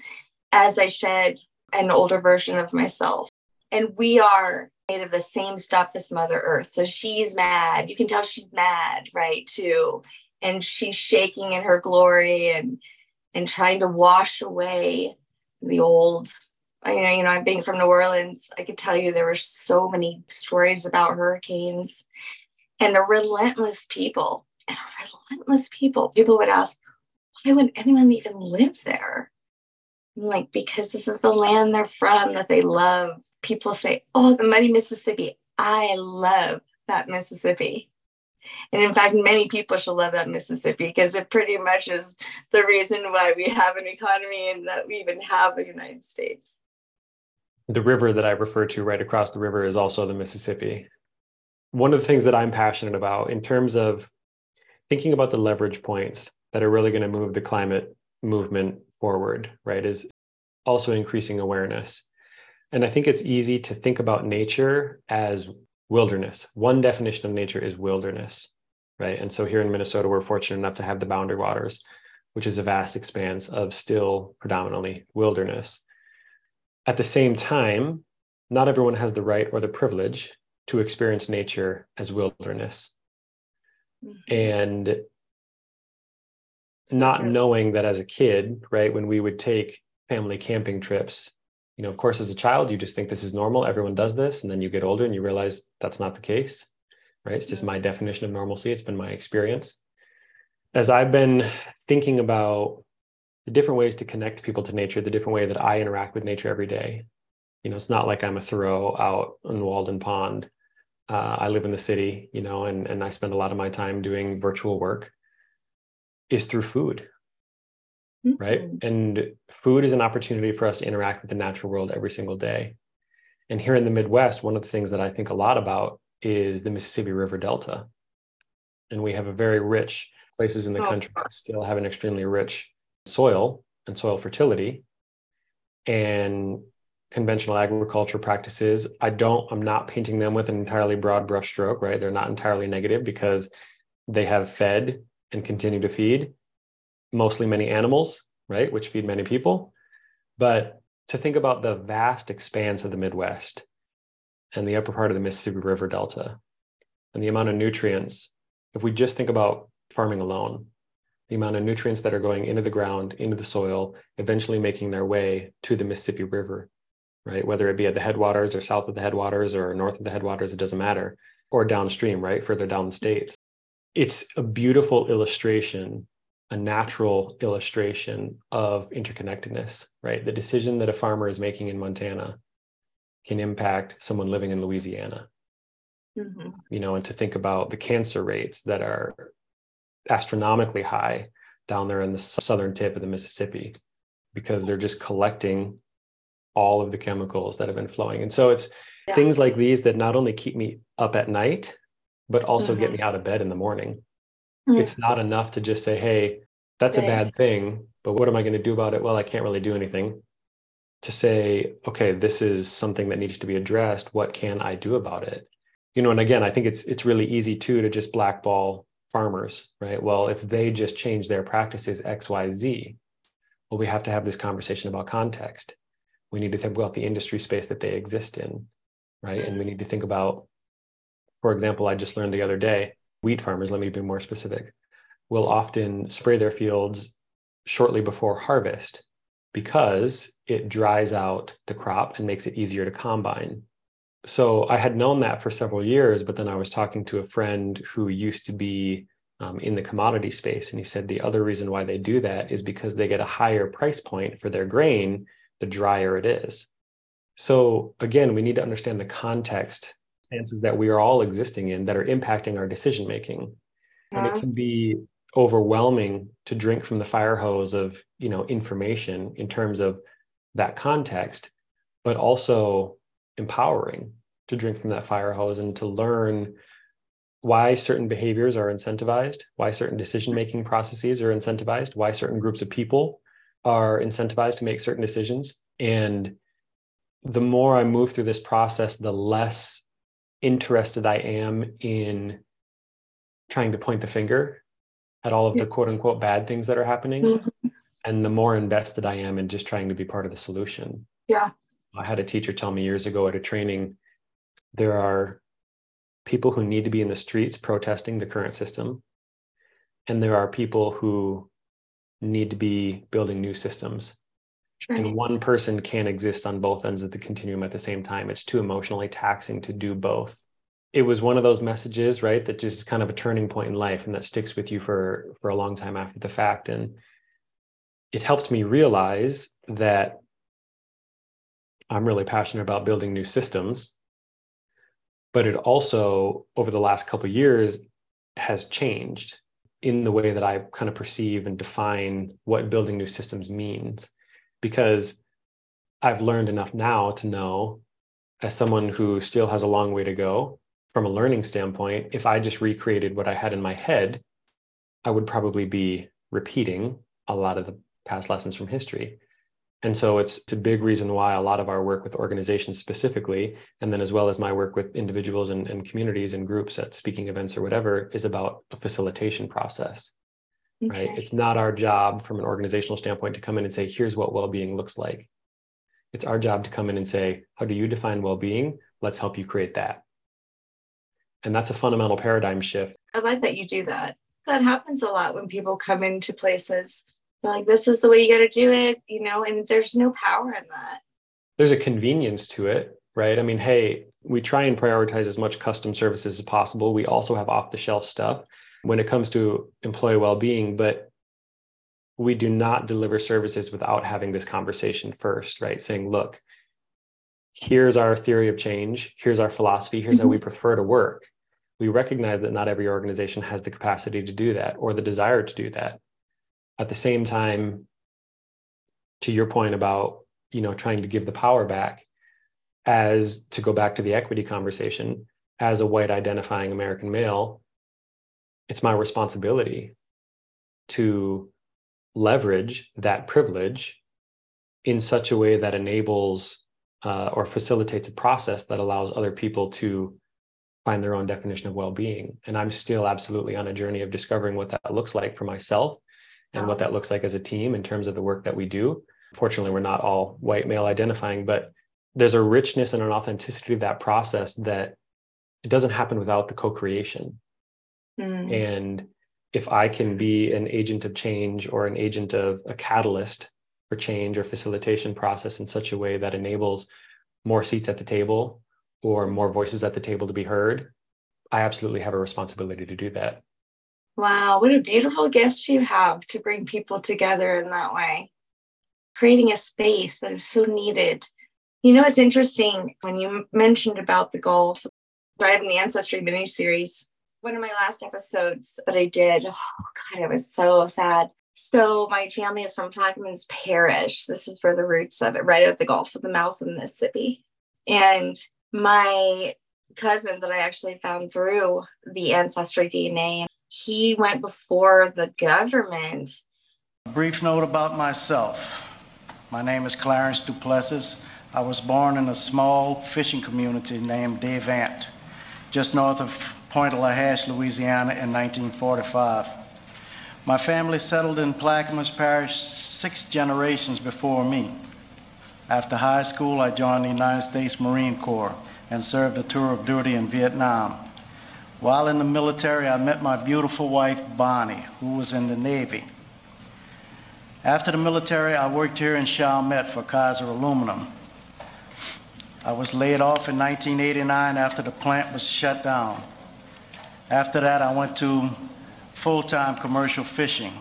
as I shed an older version of myself. And we are made of the same stuff as Mother Earth. So she's mad. You can tell she's mad, right? Too. And she's shaking in her glory and and trying to wash away the old. I you know, I'm being from New Orleans, I could tell you there were so many stories about hurricanes and a relentless people and a relentless people. People would ask, why would anyone even live there? I'm like, because this is the land they're from that they love. People say, oh, the muddy Mississippi. I love that Mississippi. And in fact, many people should love that Mississippi because it pretty much is the reason why we have an economy and that we even have a United States. The river that I refer to right across the river is also the Mississippi. One of the things that I'm passionate about in terms of thinking about the leverage points that are really going to move the climate movement forward, right, is also increasing awareness. And I think it's easy to think about nature as wilderness. One definition of nature is wilderness, right? And so here in Minnesota, we're fortunate enough to have the Boundary Waters, which is a vast expanse of still predominantly wilderness. At the same time, not everyone has the right or the privilege to experience nature as wilderness. Mm-hmm. And not knowing that as a kid, right, when we would take family camping trips, you know, of course, as a child, you just think this is normal. Everyone does this. And then you get older and you realize that's not the case, right? It's just my definition of normalcy. It's been my experience. As I've been thinking about the different ways to connect people to nature, the different way that I interact with nature every day, you know, it's not like I'm a Thoreau out in Walden Pond. Uh, I live in the city, you know, and, and I spend a lot of my time doing virtual work is through food mm-hmm. right? And food is an opportunity for us to interact with the natural world every single day. And here in the Midwest, one of the things that I think a lot about is the Mississippi River Delta. And we have a very rich places in the oh. country still have an extremely rich soil and soil fertility and conventional agriculture practices. I don't, I'm not painting them with an entirely broad brushstroke, right? They're not entirely negative because they have fed and continue to feed mostly many animals, right, which feed many people. But to think about the vast expanse of the Midwest and the upper part of the Mississippi River Delta and the amount of nutrients, if we just think about farming alone, the amount of nutrients that are going into the ground, into the soil, eventually making their way to the Mississippi River, right? Whether it be at the headwaters or south of the headwaters or north of the headwaters, it doesn't matter, or downstream, right? Further down the states. It's a beautiful illustration a natural illustration of interconnectedness, right? The decision that a farmer is making in Montana can impact someone living in Louisiana. Mm-hmm. You know, and to think about the cancer rates that are astronomically high down there in the southern tip of the Mississippi because they're just collecting all of the chemicals that have been flowing. And so it's yeah. things like these that not only keep me up at night, but also mm-hmm. get me out of bed in the morning. Mm-hmm. It's not enough to just say, hey, that's a bad thing, but what am I going to do about it? Well, I can't really do anything. To say, okay, this is something that needs to be addressed. What can I do about it? You know, and again, I think it's it's really easy too to just blackball farmers, right? Well, if they just change their practices X, Y, Z, well, we have to have this conversation about context. We need to think about the industry space that they exist in, right? And we need to think about, for example, I just learned the other day, wheat farmers, let me be more specific, will often spray their fields shortly before harvest because it dries out the crop and makes it easier to combine. So I had known that for several years, but then I was talking to a friend who used to be um, in the commodity space. And he said the other reason why they do that is because they get a higher price point for their grain the drier it is. So again, we need to understand the context circumstances that we are all existing in that are impacting our decision making. And it can be overwhelming to drink from the fire hose of, you know, information in terms of that context, but also empowering to drink from that fire hose and to learn why certain behaviors are incentivized, why certain decision making processes are incentivized, why certain groups of people are incentivized to make certain decisions. And the more I move through this process, the less interested I am in trying to point the finger at all of the quote unquote bad things that are happening. Mm-hmm. And the more invested I am in just trying to be part of the solution. Yeah. I had a teacher tell me years ago at a training there are people who need to be in the streets protesting the current system. And there are people who need to be building new systems. Right. And one person can't exist on both ends of the continuum at the same time. It's too emotionally taxing to do both. It was one of those messages, right, that just kind of a turning point in life and that sticks with you for for a long time after the fact. And it helped me realize that I'm really passionate about building new systems. But it also, over the last couple years, has changed in the way that I kind of perceive and define what building new systems means. Because I've learned enough now to know, as someone who still has a long way to go from a learning standpoint, if I just recreated what I had in my head, I would probably be repeating a lot of the past lessons from history. And so it's, it's a big reason why a lot of our work with organizations specifically, and then as well as my work with individuals and, and communities and groups at speaking events or whatever, is about a facilitation process. Okay. Right. It's not our job from an organizational standpoint to come in and say, here's what well-being looks like. It's our job to come in and say, how do you define well-being? Let's help you create that. And that's a fundamental paradigm shift. I like that you do that. That happens a lot when people come into places like this is the way you got to do it you know and there's no power in that. There's a convenience to it right? I mean hey we try and prioritize as much custom services as possible. We also have off the shelf stuff when it comes to employee well-being but we do not deliver services without having this conversation first right? Saying look here's our theory of change. Here's our philosophy. Here's mm-hmm. how we mm-hmm. prefer to work. We recognize that not every organization has the capacity to do that or the desire to do that at the same time to your point about you know trying to give the power back as to go back to the equity conversation as a white identifying american male it's my responsibility to leverage that privilege in such a way that enables uh, or facilitates a process that allows other people to find their own definition of well-being. And i'm still absolutely on a journey of discovering what that looks like for myself and what that looks like as a team in terms of the work that we do. Fortunately, we're not all white male identifying, but there's a richness and an authenticity of that process that it doesn't happen without the co-creation. Mm. And if I can be an agent of change or an agent of a catalyst for change or facilitation process in such a way that enables more seats at the table or more voices at the table to be heard, I absolutely have a responsibility to do that. Wow, what a beautiful gift you have to bring people together in that way. Creating a space that is so needed. You know, it's interesting when you mentioned about the golf. Driving the Ancestry mini series. One of my last episodes that I did, oh God, I was so sad. So my family is from Plaquemines Parish. This is where the roots of it, right at the Gulf of the mouth of Mississippi. And my cousin that I actually found through the ancestry DNA he went before the government. A brief note about myself. My name is Clarence Duplessis. I was born in a small fishing community named Davant, just north of Pointe-a-la-Hache, Louisiana in 1945. My family settled in Plaquemines Parish six generations before me. After high school, I joined the United States Marine Corps and served a tour of duty in Vietnam. While in the military, I met my beautiful wife, Bonnie, who was in the Navy. After the military, I worked here in Chalmette for Kaiser Aluminum. I was laid off in 1989 after the plant was shut down. After that, I went to full-time commercial fishing.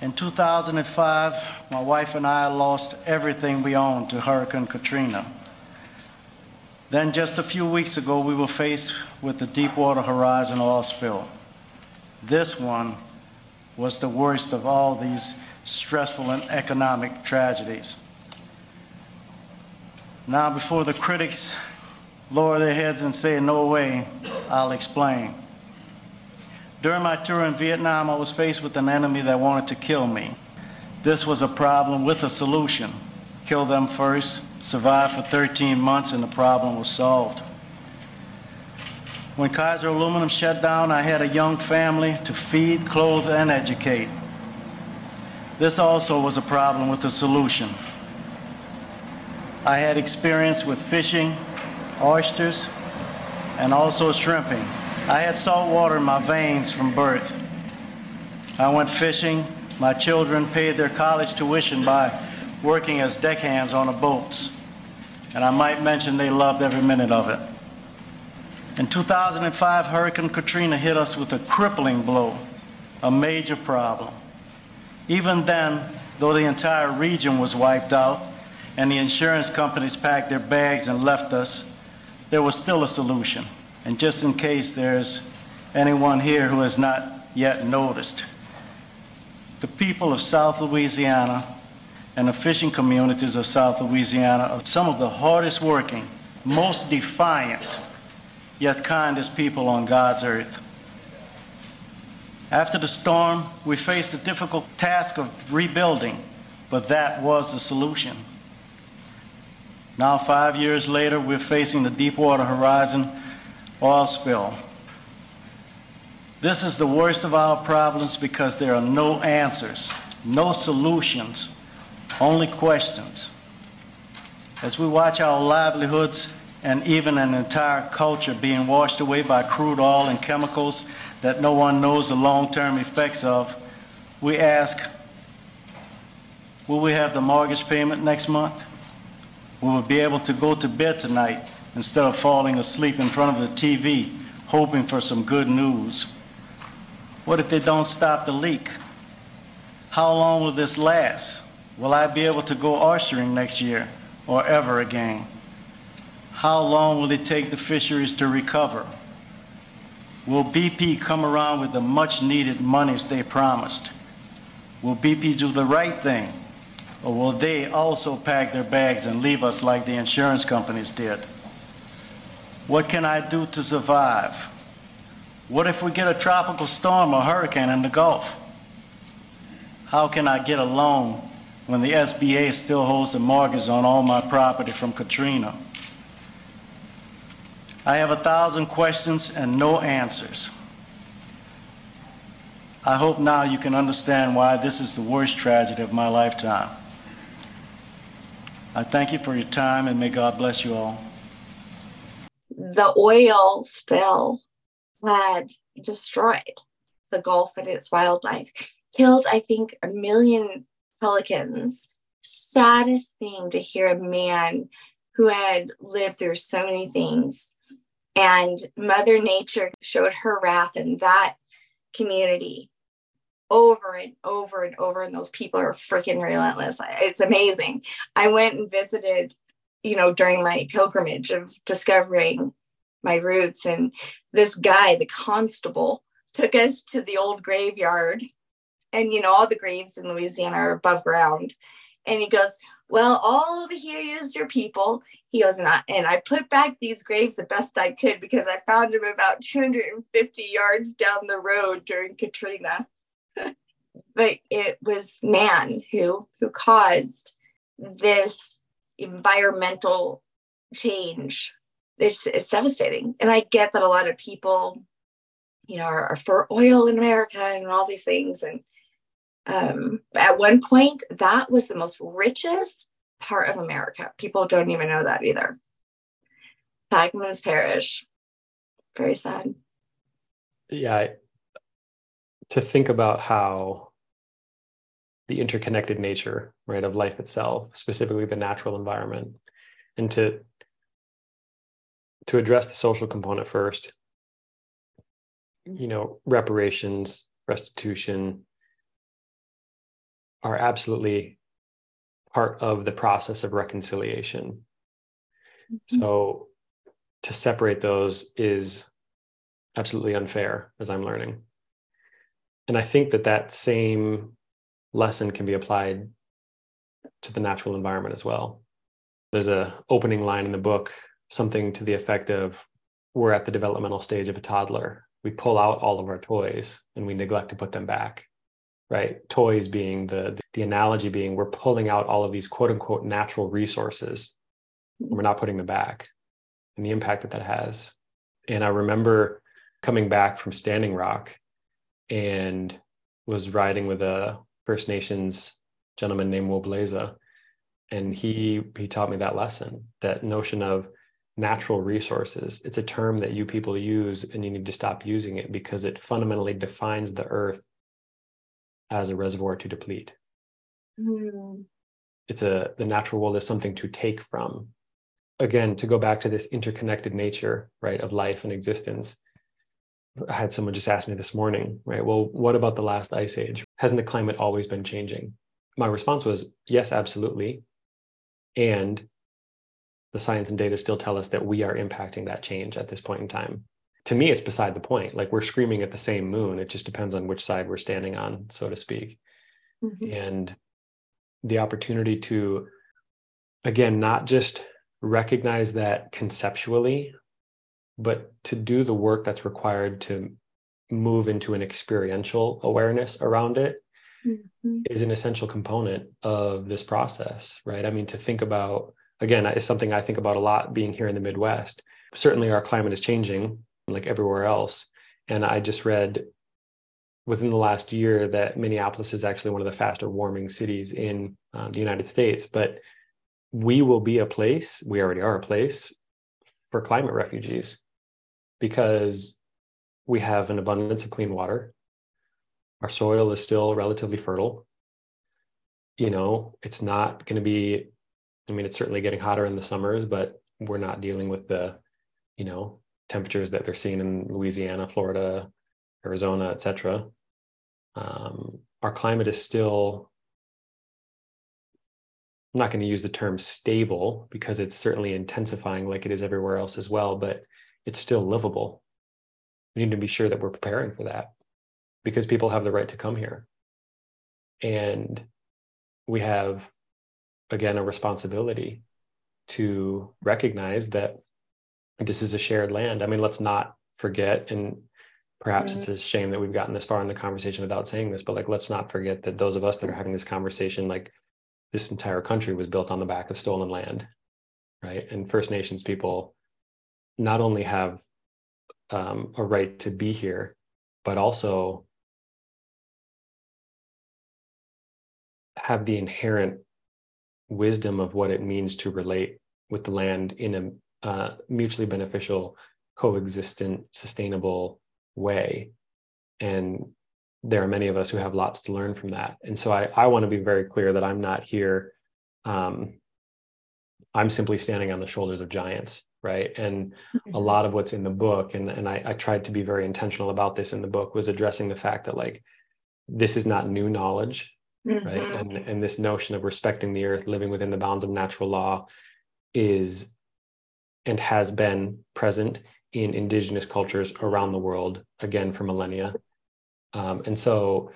In 2005, my wife and I lost everything we owned to Hurricane Katrina. Then just a few weeks ago, we were faced with the Deepwater Horizon oil spill. This one was the worst of all these stressful and economic tragedies. Now, before the critics lower their heads and say, no way, I'll explain. During my tour in Vietnam, I was faced with an enemy that wanted to kill me. This was a problem with a solution. Kill them first, survive for 13 months, and the problem was solved. When Kaiser Aluminum shut down, I had a young family to feed, clothe, and educate. This also was a problem with the solution. I had experience with fishing, oysters, and also shrimping. I had salt water in my veins from birth. I went fishing. My children paid their college tuition by working as deckhands on the boats. And I might mention they loved every minute of it. In 2005, Hurricane Katrina hit us with a crippling blow, a major problem. Even then, though the entire region was wiped out and the insurance companies packed their bags and left us, there was still a solution. And just in case there's anyone here who has not yet noticed, the people of South Louisiana and the fishing communities of South Louisiana are some of the hardest working, most defiant, yet kindest people on God's earth. After the storm, we faced the difficult task of rebuilding, but that was the solution. Now, five years later, we're facing the Deepwater Horizon oil spill. This is the worst of our problems because there are no answers, no solutions, only questions. As we watch our livelihoods and even an entire culture being washed away by crude oil and chemicals that no one knows the long-term effects of, we ask, will we have the mortgage payment next month? Will we be able to go to bed tonight instead of falling asleep in front of the TV hoping for some good news? What if they don't stop the leak? How long will this last? Will I be able to go oystering next year or ever again? How long will it take the fisheries to recover? Will BP come around with the much needed monies they promised? Will BP do the right thing? Or will they also pack their bags and leave us like the insurance companies did? What can I do to survive? What if we get a tropical storm or hurricane in the Gulf? How can I get a loan when the SBA still holds the mortgage on all my property from Katrina? I have a thousand questions and no answers. I hope now you can understand why this is the worst tragedy of my lifetime. I thank you for your time and may God bless you all. The oil spill had destroyed the Gulf and its wildlife, killed, I think, a million pelicans. Saddest thing to hear a man who had lived through so many things and Mother Nature showed her wrath in that community over and over and over. And those people are freaking relentless. It's amazing. I went and visited, you know, during my pilgrimage of discovering my roots. And this guy, the constable, took us to the old graveyard. And, you know, all the graves in Louisiana are above ground. And he goes, Well, all over here is your people. He goes, and I, and I put back these graves the best I could because I found them about 250 yards down the road during Katrina. <laughs> but it was man who who caused this environmental change. It's it's devastating. And I get that a lot of people, you know, are, are for oil in America and all these things. And um, at one point, that was the most richest part of America. People don't even know that either. Plaquemines Parish. Very sad. Yeah. To think about how the interconnected nature, right, of life itself, specifically the natural environment, and to to address the social component first, you know, reparations, restitution are absolutely part of the process of reconciliation. Mm-hmm. So to separate those is absolutely unfair, as I'm learning. And I think that that same lesson can be applied to the natural environment as well. There's a opening line in the book, something to the effect of, "We're at the developmental stage of a toddler. We pull out all of our toys and we neglect to put them back." Right? Toys being the the analogy being we're pulling out all of these quote unquote natural resources. we're not putting them back, and the impact that that has. And I remember coming back from Standing Rock and was riding with a First Nations gentleman named Wobleza. And he he taught me that lesson, that notion of natural resources. It's a term that you people use and you need to stop using it because it fundamentally defines the earth as a reservoir to deplete. Mm. It's a the natural world is something to take from. Again, to go back to this interconnected nature, right, of life and existence. I had someone just ask me this morning, right? Well, what about the last ice age? Hasn't the climate always been changing? My response was yes, absolutely. And the science and data still tell us that we are impacting that change at this point in time. To me, it's beside the point. Like we're screaming at the same moon. It just depends on which side we're standing on, so to speak. Mm-hmm. And the opportunity to, again, not just recognize that conceptually, but to do the work that's required to move into an experiential awareness around it mm-hmm. is an essential component of this process, right? I mean, to think about again, is something I think about a lot being here in the Midwest. Certainly, our climate is changing like everywhere else. And I just read within the last year that Minneapolis is actually one of the faster warming cities in um, the United States. But we will be a place, we already are a place for climate refugees because we have an abundance of clean water. Our soil is still relatively fertile. You know, it's not going to be I mean, it's certainly getting hotter in the summers, but we're not dealing with the, you know, temperatures that they're seeing in Louisiana, Florida, Arizona, etc. Um, our climate is still. I'm not going to use the term stable because it's certainly intensifying like it is everywhere else as well, but it's still livable. We need to be sure that we're preparing for that because people have the right to come here. And we have again a responsibility to recognize that this is a shared land. I mean, let's not forget, and perhaps it's a shame that we've gotten this far in the conversation without saying this, but like, let's not forget that those of us that are having this conversation, like, this entire country was built on the back of stolen land, right? And First Nations people not only have um, a right to be here, but also have the inherent wisdom of what it means to relate with the land in a uh, mutually beneficial, coexistent, sustainable way. And there are many of us who have lots to learn from that. And so I, I want to be very clear that I'm not here. Um, I'm simply standing on the shoulders of giants, right? And a mm-hmm. lot of what's in the book, and, and I, I tried to be very intentional about this in the book, was addressing the fact that like this is not new knowledge mm-hmm. right and and this notion of respecting the earth living within the bounds of natural law is and has been present in indigenous cultures around the world again for millennia um, and so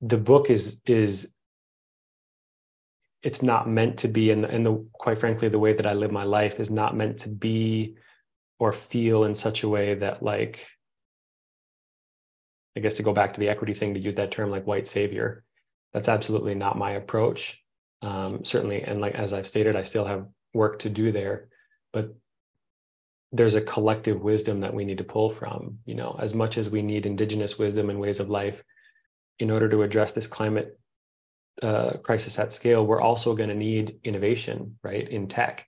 the book is is it's not meant to be and and the quite frankly the way that i live my life is not meant to be or feel in such a way that like I guess to go back to the equity thing to use that term like white savior, that's absolutely not my approach. Um, certainly, and like as I've stated, I still have work to do there, but there's a collective wisdom that we need to pull from. You know, as much as we need indigenous wisdom and ways of life in order to address this climate uh, crisis at scale, we're also going to need innovation, right, in tech.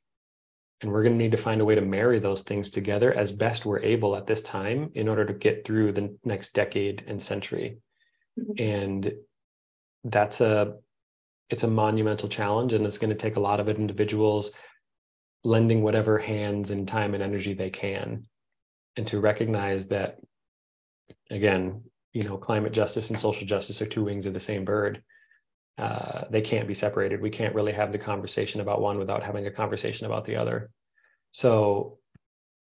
And we're going to need to find a way to marry those things together as best we're able at this time in order to get through the next decade and century. Mm-hmm. And that's a it's a monumental challenge and it's going to take a lot of individuals lending whatever hands and time and energy they can and to recognize that again you know climate justice and social justice are two wings of the same bird uh, they can't be separated. We can't really have the conversation about one without having a conversation about the other. So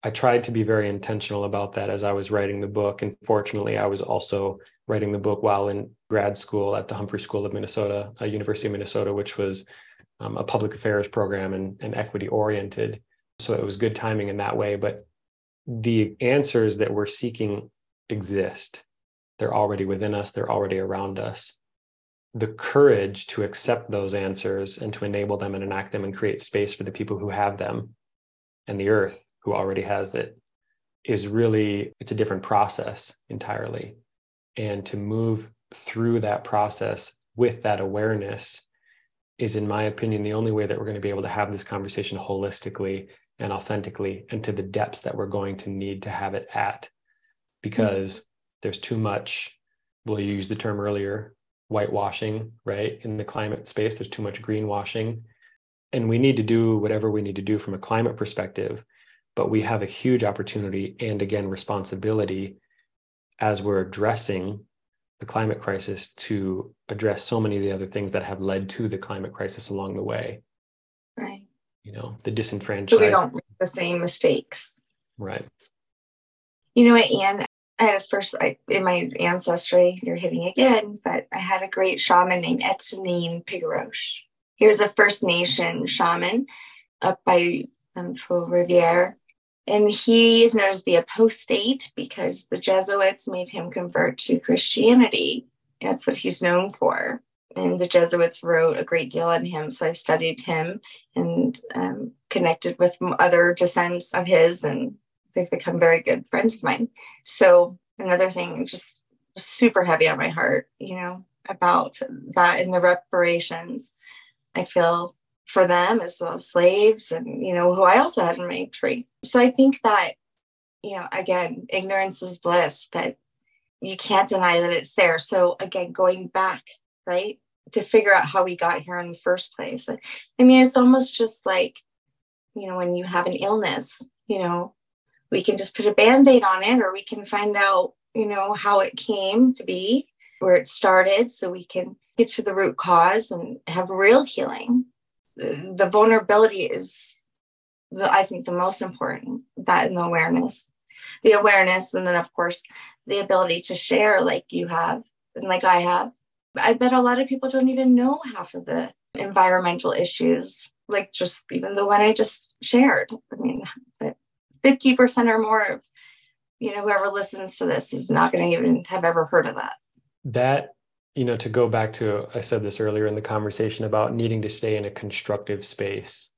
I tried to be very intentional about that as I was writing the book. And fortunately, I was also writing the book while in grad school at the Humphrey School of Minnesota, a University of Minnesota, which was um, a public affairs program and, and equity oriented. So it was good timing in that way. But the answers that we're seeking exist. They're already within us, they're already around us the courage to accept those answers and to enable them and enact them and create space for the people who have them and the earth who already has it is really it's a different process entirely and to move through that process with that awareness is in my opinion the only way that we're going to be able to have this conversation holistically and authentically and to the depths that we're going to need to have it at because mm-hmm. there's too much we'll use the term earlier whitewashing right in the climate space there's too much greenwashing and we need to do whatever we need to do from a climate perspective but we have a huge opportunity and again responsibility as we're addressing the climate crisis to address so many of the other things that have led to the climate crisis along the way. Right. You know the disenfranchised. So we don't make the same mistakes. Right. You know what anne I had a first I, in my ancestry, you're hitting again, but I had a great shaman named Etienne Pigaroche. He was a First Nation shaman up by um, Riviere and he is known as the apostate because the Jesuits made him convert to Christianity. That's what he's known for. And the Jesuits wrote a great deal on him. So I've studied him and um, connected with other descendants of his, and they've become very good friends of mine. So another thing, just super heavy on my heart, you know, about that and the reparations. I feel for them as well as slaves and you know who i also had in my tree. So i think that you know again ignorance is bliss but you can't deny that it's there. So again going back right to figure out how we got here in the first place. I mean it's almost just like you know when you have an illness you know we can just put a band-aid on it or we can find out you know how it came to be where it started so we can get to the root cause and have real healing the vulnerability is the, i think the most important that and the awareness. The awareness and then of course the ability to share like you have and like i have. I bet a lot of people don't even know half of the environmental issues like just even the one i just shared. I mean that 50% or more of you know whoever listens to this is not going to even have ever heard of that. That you know, to go back to, I said this earlier in the conversation about needing to stay in a constructive space,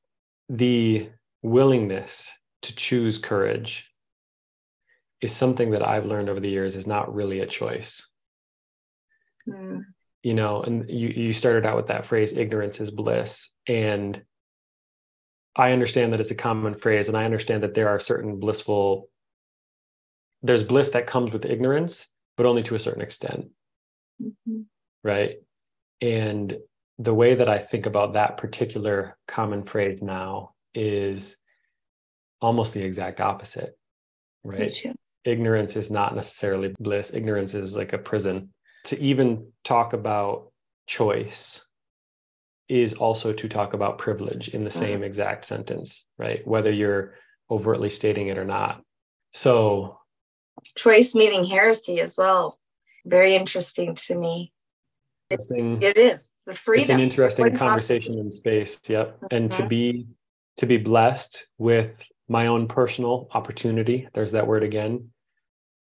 the willingness to choose courage is something that I've learned over the years is not really a choice. Mm. You know, and you, you started out with that phrase, ignorance is bliss. And I understand that it's a common phrase, and I understand that there are certain blissful, there's bliss that comes with ignorance, but only to a certain extent. Mm-hmm. Right. And the way that I think about that particular common phrase now is almost the exact opposite. Right. Ignorance is not necessarily bliss. Ignorance is like a prison. To even talk about choice is also to talk about privilege in the same exact sentence, right? Whether you're overtly stating it or not. So, choice meaning heresy as well very interesting to me. Interesting. It is the freedom. It's an interesting conversation in space. Yep. And mm-hmm. to be to be blessed with my own personal opportunity. There's that word again.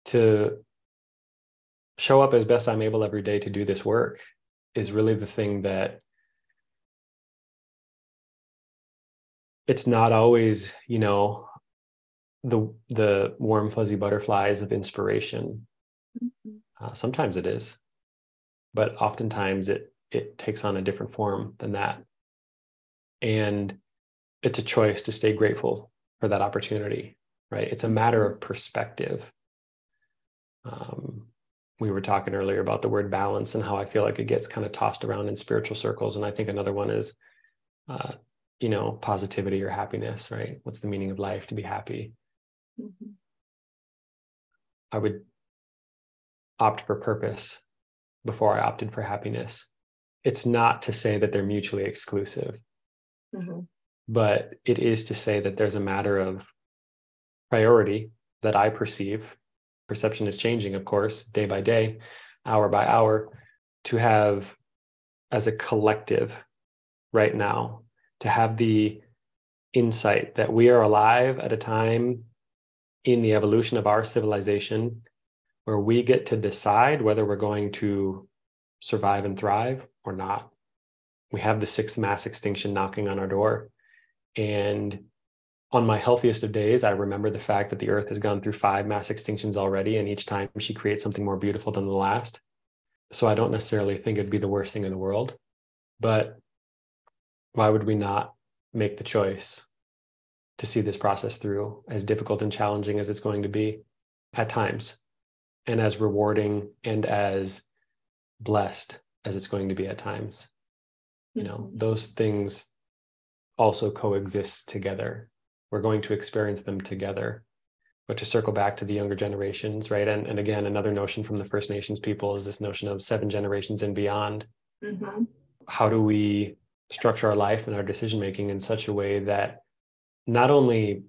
To show up as best I'm able every day to do this work is really the thing that it's not always, you know, the the warm fuzzy butterflies of inspiration. Mm-hmm. Uh, sometimes it is, but oftentimes it it takes on a different form than that. And it's a choice to stay grateful for that opportunity, right? It's a matter of perspective. Um, we were talking earlier about the word balance and how I feel like it gets kind of tossed around in spiritual circles. And I think another one is, uh, you know, positivity or happiness, right? What's the meaning of life to be happy? Mm-hmm. I would opt for purpose before I opted for happiness. It's not to say that they're mutually exclusive, mm-hmm. but it is to say that there's a matter of priority that I perceive. Perception is changing, of course, day by day, hour by hour, to have as a collective right now, to have the insight that we are alive at a time in the evolution of our civilization where we get to decide whether we're going to survive and thrive or not. We have the sixth mass extinction knocking on our door. And on my healthiest of days, I remember the fact that the earth has gone through five mass extinctions already, and each time she creates something more beautiful than the last. So I don't necessarily think it'd be the worst thing in the world. But why would we not make the choice to see this process through, as difficult and challenging as it's going to be at times, and as rewarding and as blessed as it's going to be at times? You know, mm-hmm. those things also coexist together we're going to experience them together but to circle back to the younger generations right and, and again another notion from the first nations people is this notion of seven generations and beyond mm-hmm. how do we structure our life and our decision making in such a way that not only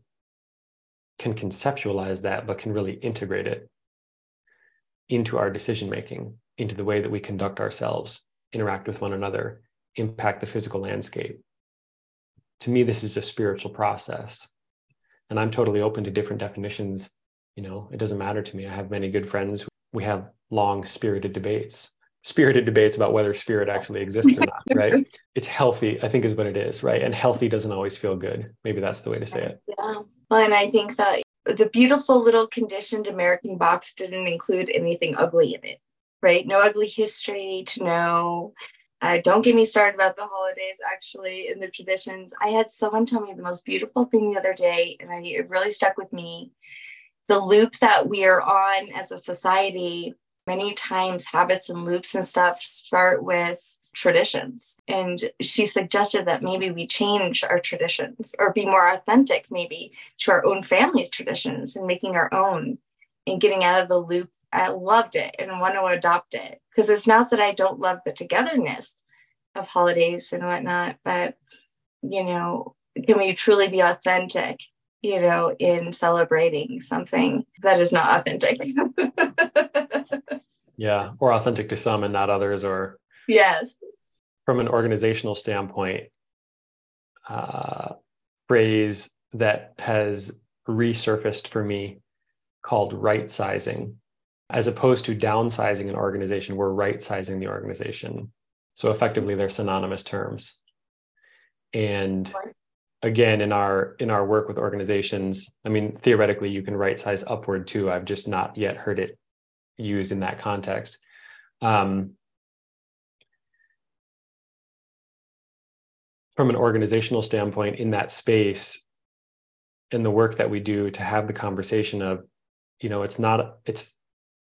can conceptualize that but can really integrate it into our decision making into the way that we conduct ourselves interact with one another impact the physical landscape. To me this is a spiritual process. And i'm totally open to different definitions. You know it doesn't matter to me. I have many good friends. We have long spirited debates spirited debates about whether spirit actually exists or not right? <laughs> It's healthy i think is what it is right? And healthy doesn't always feel good. Maybe that's the way to say it. Yeah. Well and i think that the beautiful little conditioned american box didn't include anything ugly in it right no ugly history to know uh, don't get me started about the holidays, actually, and the traditions. I had someone tell me the most beautiful thing the other day, and I, it really stuck with me. The loop that we are on as a society, many times habits and loops and stuff start with traditions. And she suggested that maybe we change our traditions or be more authentic, maybe to our own family's traditions and making our own and getting out of the loop I loved it and want to adopt it because it's not that I don't love the togetherness of holidays and whatnot, but you know, can we truly be authentic, you know, in celebrating something that is not authentic? <laughs> yeah, or authentic to some and not others, or yes. From an organizational standpoint, uh, phrase that has resurfaced for me called right sizing as opposed to downsizing an organization, we're right sizing the organization. So effectively, they're synonymous terms. And again, in our in our work with organizations, I mean, theoretically, you can right size upward too. I've just not yet heard it used in that context. Um, from an organizational standpoint, in that space, in the work that we do, to have the conversation of, you know, it's not it's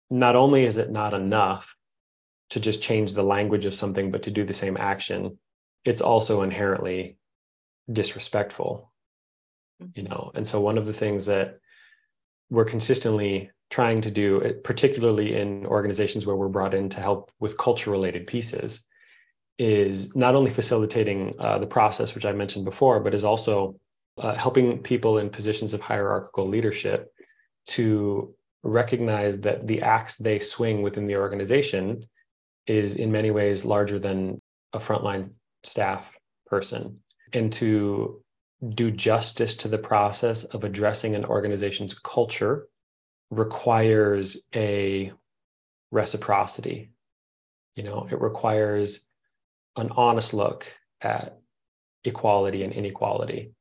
not only is it not enough to just change the language of something, but to do the same action, it's also inherently disrespectful. You know, and so one of the things that we're consistently trying to do, particularly in organizations where we're brought in to help with culture related pieces, is not only facilitating uh, the process, which I mentioned before, but is also uh, helping people in positions of hierarchical leadership to recognize that the axe they swing within the organization is in many ways larger than a frontline staff person. And to do justice to the process of addressing an organization's culture requires a reciprocity. You know it requires an honest look at equality and inequality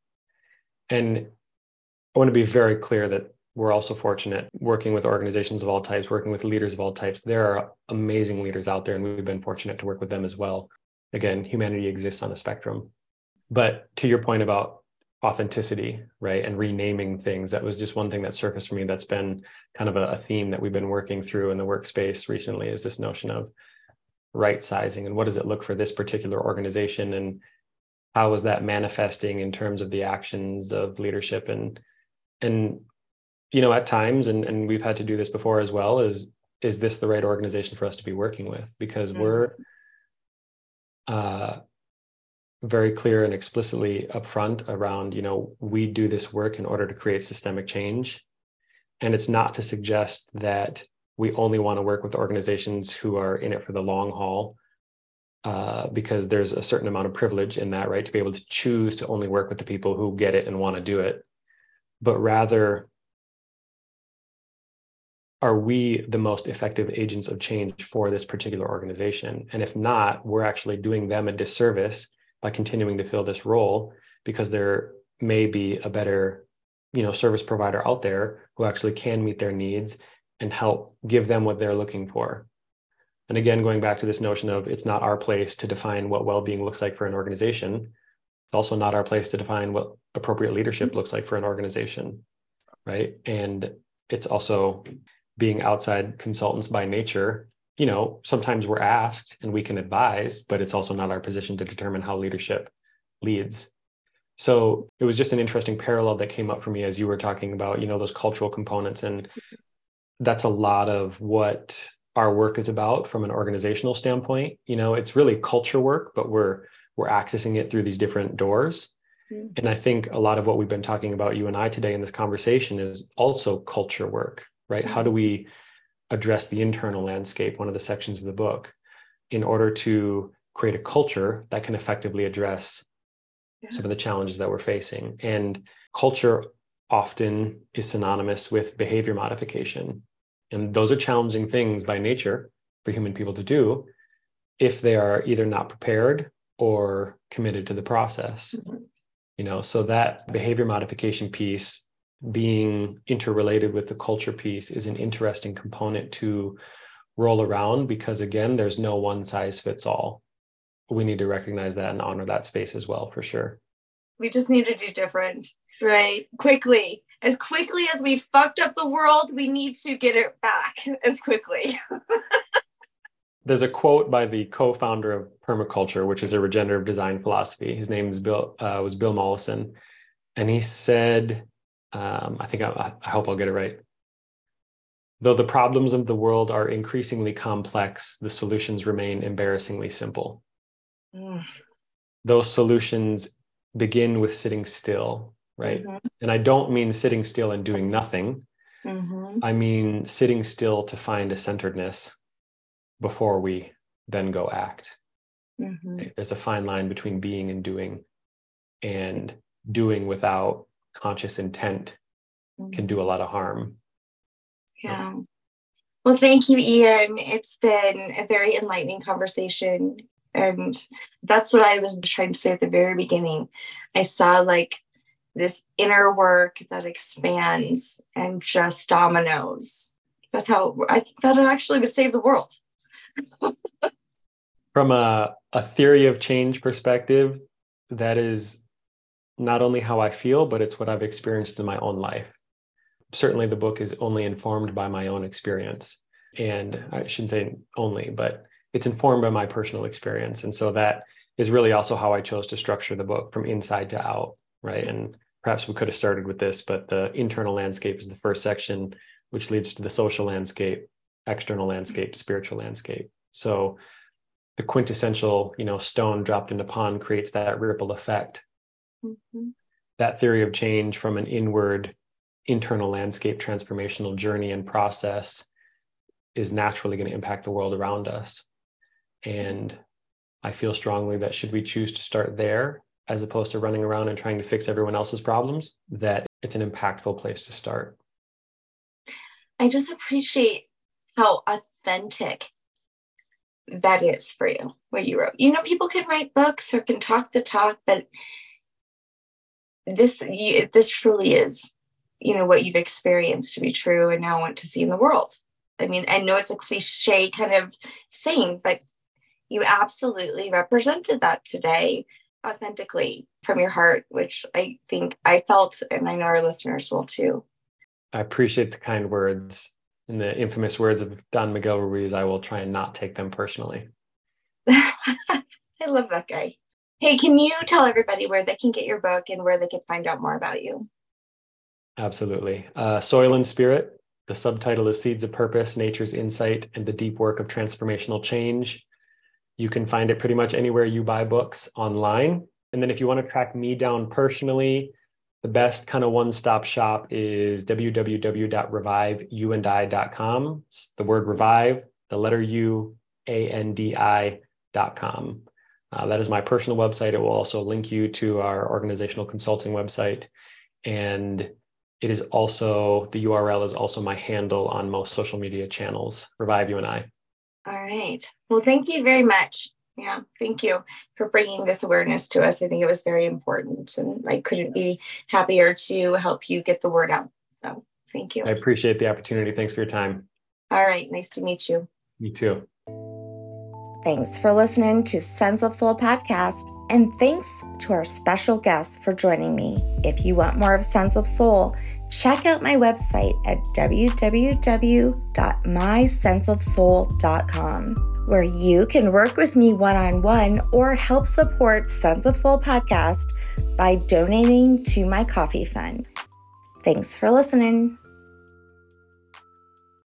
and i want to be very clear that we're also fortunate working with organizations of all types, working with leaders of all types. There are amazing leaders out there, and we've been fortunate to work with them as well. Again, humanity exists on a spectrum. But to your point about authenticity, right, and renaming things, that was just one thing that surfaced for me that's been kind of a, a theme that we've been working through in the workspace recently is this notion of right sizing and what does it look for this particular organization and how is that manifesting in terms of the actions of leadership? And and you know at times and and we've had to do this before as well is is this the right organization for us to be working with? Because mm-hmm. we're uh very clear and explicitly upfront around you know we do this work in order to create systemic change. And it's not to suggest that we only want to work with organizations who are in it for the long haul uh, because there's a certain amount of privilege in that right to be able to choose to only work with the people who get it and want to do it but rather are we the most effective agents of change for this particular organization? And if not, we're actually doing them a disservice by continuing to fill this role because they're may be a better you know service provider out there who actually can meet their needs and help give them what they're looking for. And again going back to this notion of it's not our place to define what well-being looks like for an organization it's also not our place to define what appropriate leadership looks like for an organization right? And it's also being outside consultants by nature. You know sometimes we're asked and we can advise but it's also not our position to determine how leadership leads. So it was just an interesting parallel that came up for me as you were talking about you know those cultural components and that's a lot of what our work is about from an organizational standpoint you know it's really culture work but we're we're accessing it through these different doors mm-hmm. and i think a lot of what we've been talking about you and i today in this conversation is also culture work right mm-hmm. how do we address the internal landscape one of the sections of the book in order to create a culture that can effectively address yeah. some of the challenges that we're facing and culture often is synonymous with behavior modification and those are challenging things by nature for human people to do if they are either not prepared or committed to the process. Mm-hmm. You know, so that behavior modification piece being interrelated with the culture piece is an interesting component to roll around because again, there's no one size fits all. We need to recognize that and honor that space as well for sure. We just need to do different, right? Quickly as quickly as we fucked up the world, we need to get it back as quickly. <laughs> There's a quote by the co-founder of permaculture, which is a regenerative design philosophy. His name is Bill uh, was Bill Mollison, and he said, um, "I think I, I hope I'll get it right." Though the problems of the world are increasingly complex, the solutions remain embarrassingly simple. Mm. Those solutions begin with sitting still right? Mm-hmm. And I don't mean sitting still and doing nothing. Mm-hmm. I mean sitting still to find a centeredness before we then go act. Mm-hmm. There's a fine line between being and doing, and doing without conscious intent can do a lot of harm. Yeah. Well, thank you, Ian. It's been a very enlightening conversation. And that's what I was trying to say at the very beginning. I saw like this inner work that expands and just dominoes. That's how I think that it actually would save the world. <laughs> From a, a theory of change perspective, that is not only how I feel, but it's what I've experienced in my own life. Certainly, the book is only informed by my own experience. And I shouldn't say only, but it's informed by my personal experience. And so that is really also how I chose to structure the book from inside to out right? And perhaps we could have started with this, but the internal landscape is the first section, which leads to the social landscape, external landscape, spiritual landscape. So the quintessential, you know, stone dropped in a pond creates that ripple effect. Mm-hmm. That theory of change from an inward, internal landscape transformational journey and process is naturally going to impact the world around us. And I feel strongly that should we choose to start there, as opposed to running around and trying to fix everyone else's problems, that it's an impactful place to start. I just appreciate how authentic that is for you, what you wrote. You know, people can write books or can talk the talk, but this this truly is, you know, what you've experienced to be true and now want to see in the world. I mean, I know it's a cliche kind of saying, but you absolutely represented that today authentically from your heart, which I think I felt, and I know our listeners will too. I appreciate the kind words and the infamous words of Don Miguel Ruiz. I will try and not take them personally. <laughs> I love that guy. Hey, can you tell everybody where they can get your book and where they can find out more about you? Absolutely. Uh, Soil and Spirit. The subtitle is Seeds of Purpose, Nature's Insight, and the Deep Work of Transformational Change. You can find it pretty much anywhere you buy books online. And then if you want to track me down personally, the best kind of one stop shop is www.reviveyouandi.com. It's the word revive, the letter U, A N D I.com. Uh, that is my personal website. It will also link you to our organizational consulting website. And it is also, the URL is also my handle on most social media channels, Revive You and I. All right. Well, thank you very much. Yeah, thank you for bringing this awareness to us. I think it was very important, and I couldn't be happier to help you get the word out. So, thank you. I appreciate the opportunity. Thanks for your time. All right, nice to meet you. Me too. Thanks for listening to Sense of Soul podcast, and thanks to our special guests for joining me. If you want more of Sense of Soul, check out my website at www.mysenseofsoul.com, where you can work with me one on one or help support Sense of Soul podcast by donating to my coffee fund. Thanks for listening.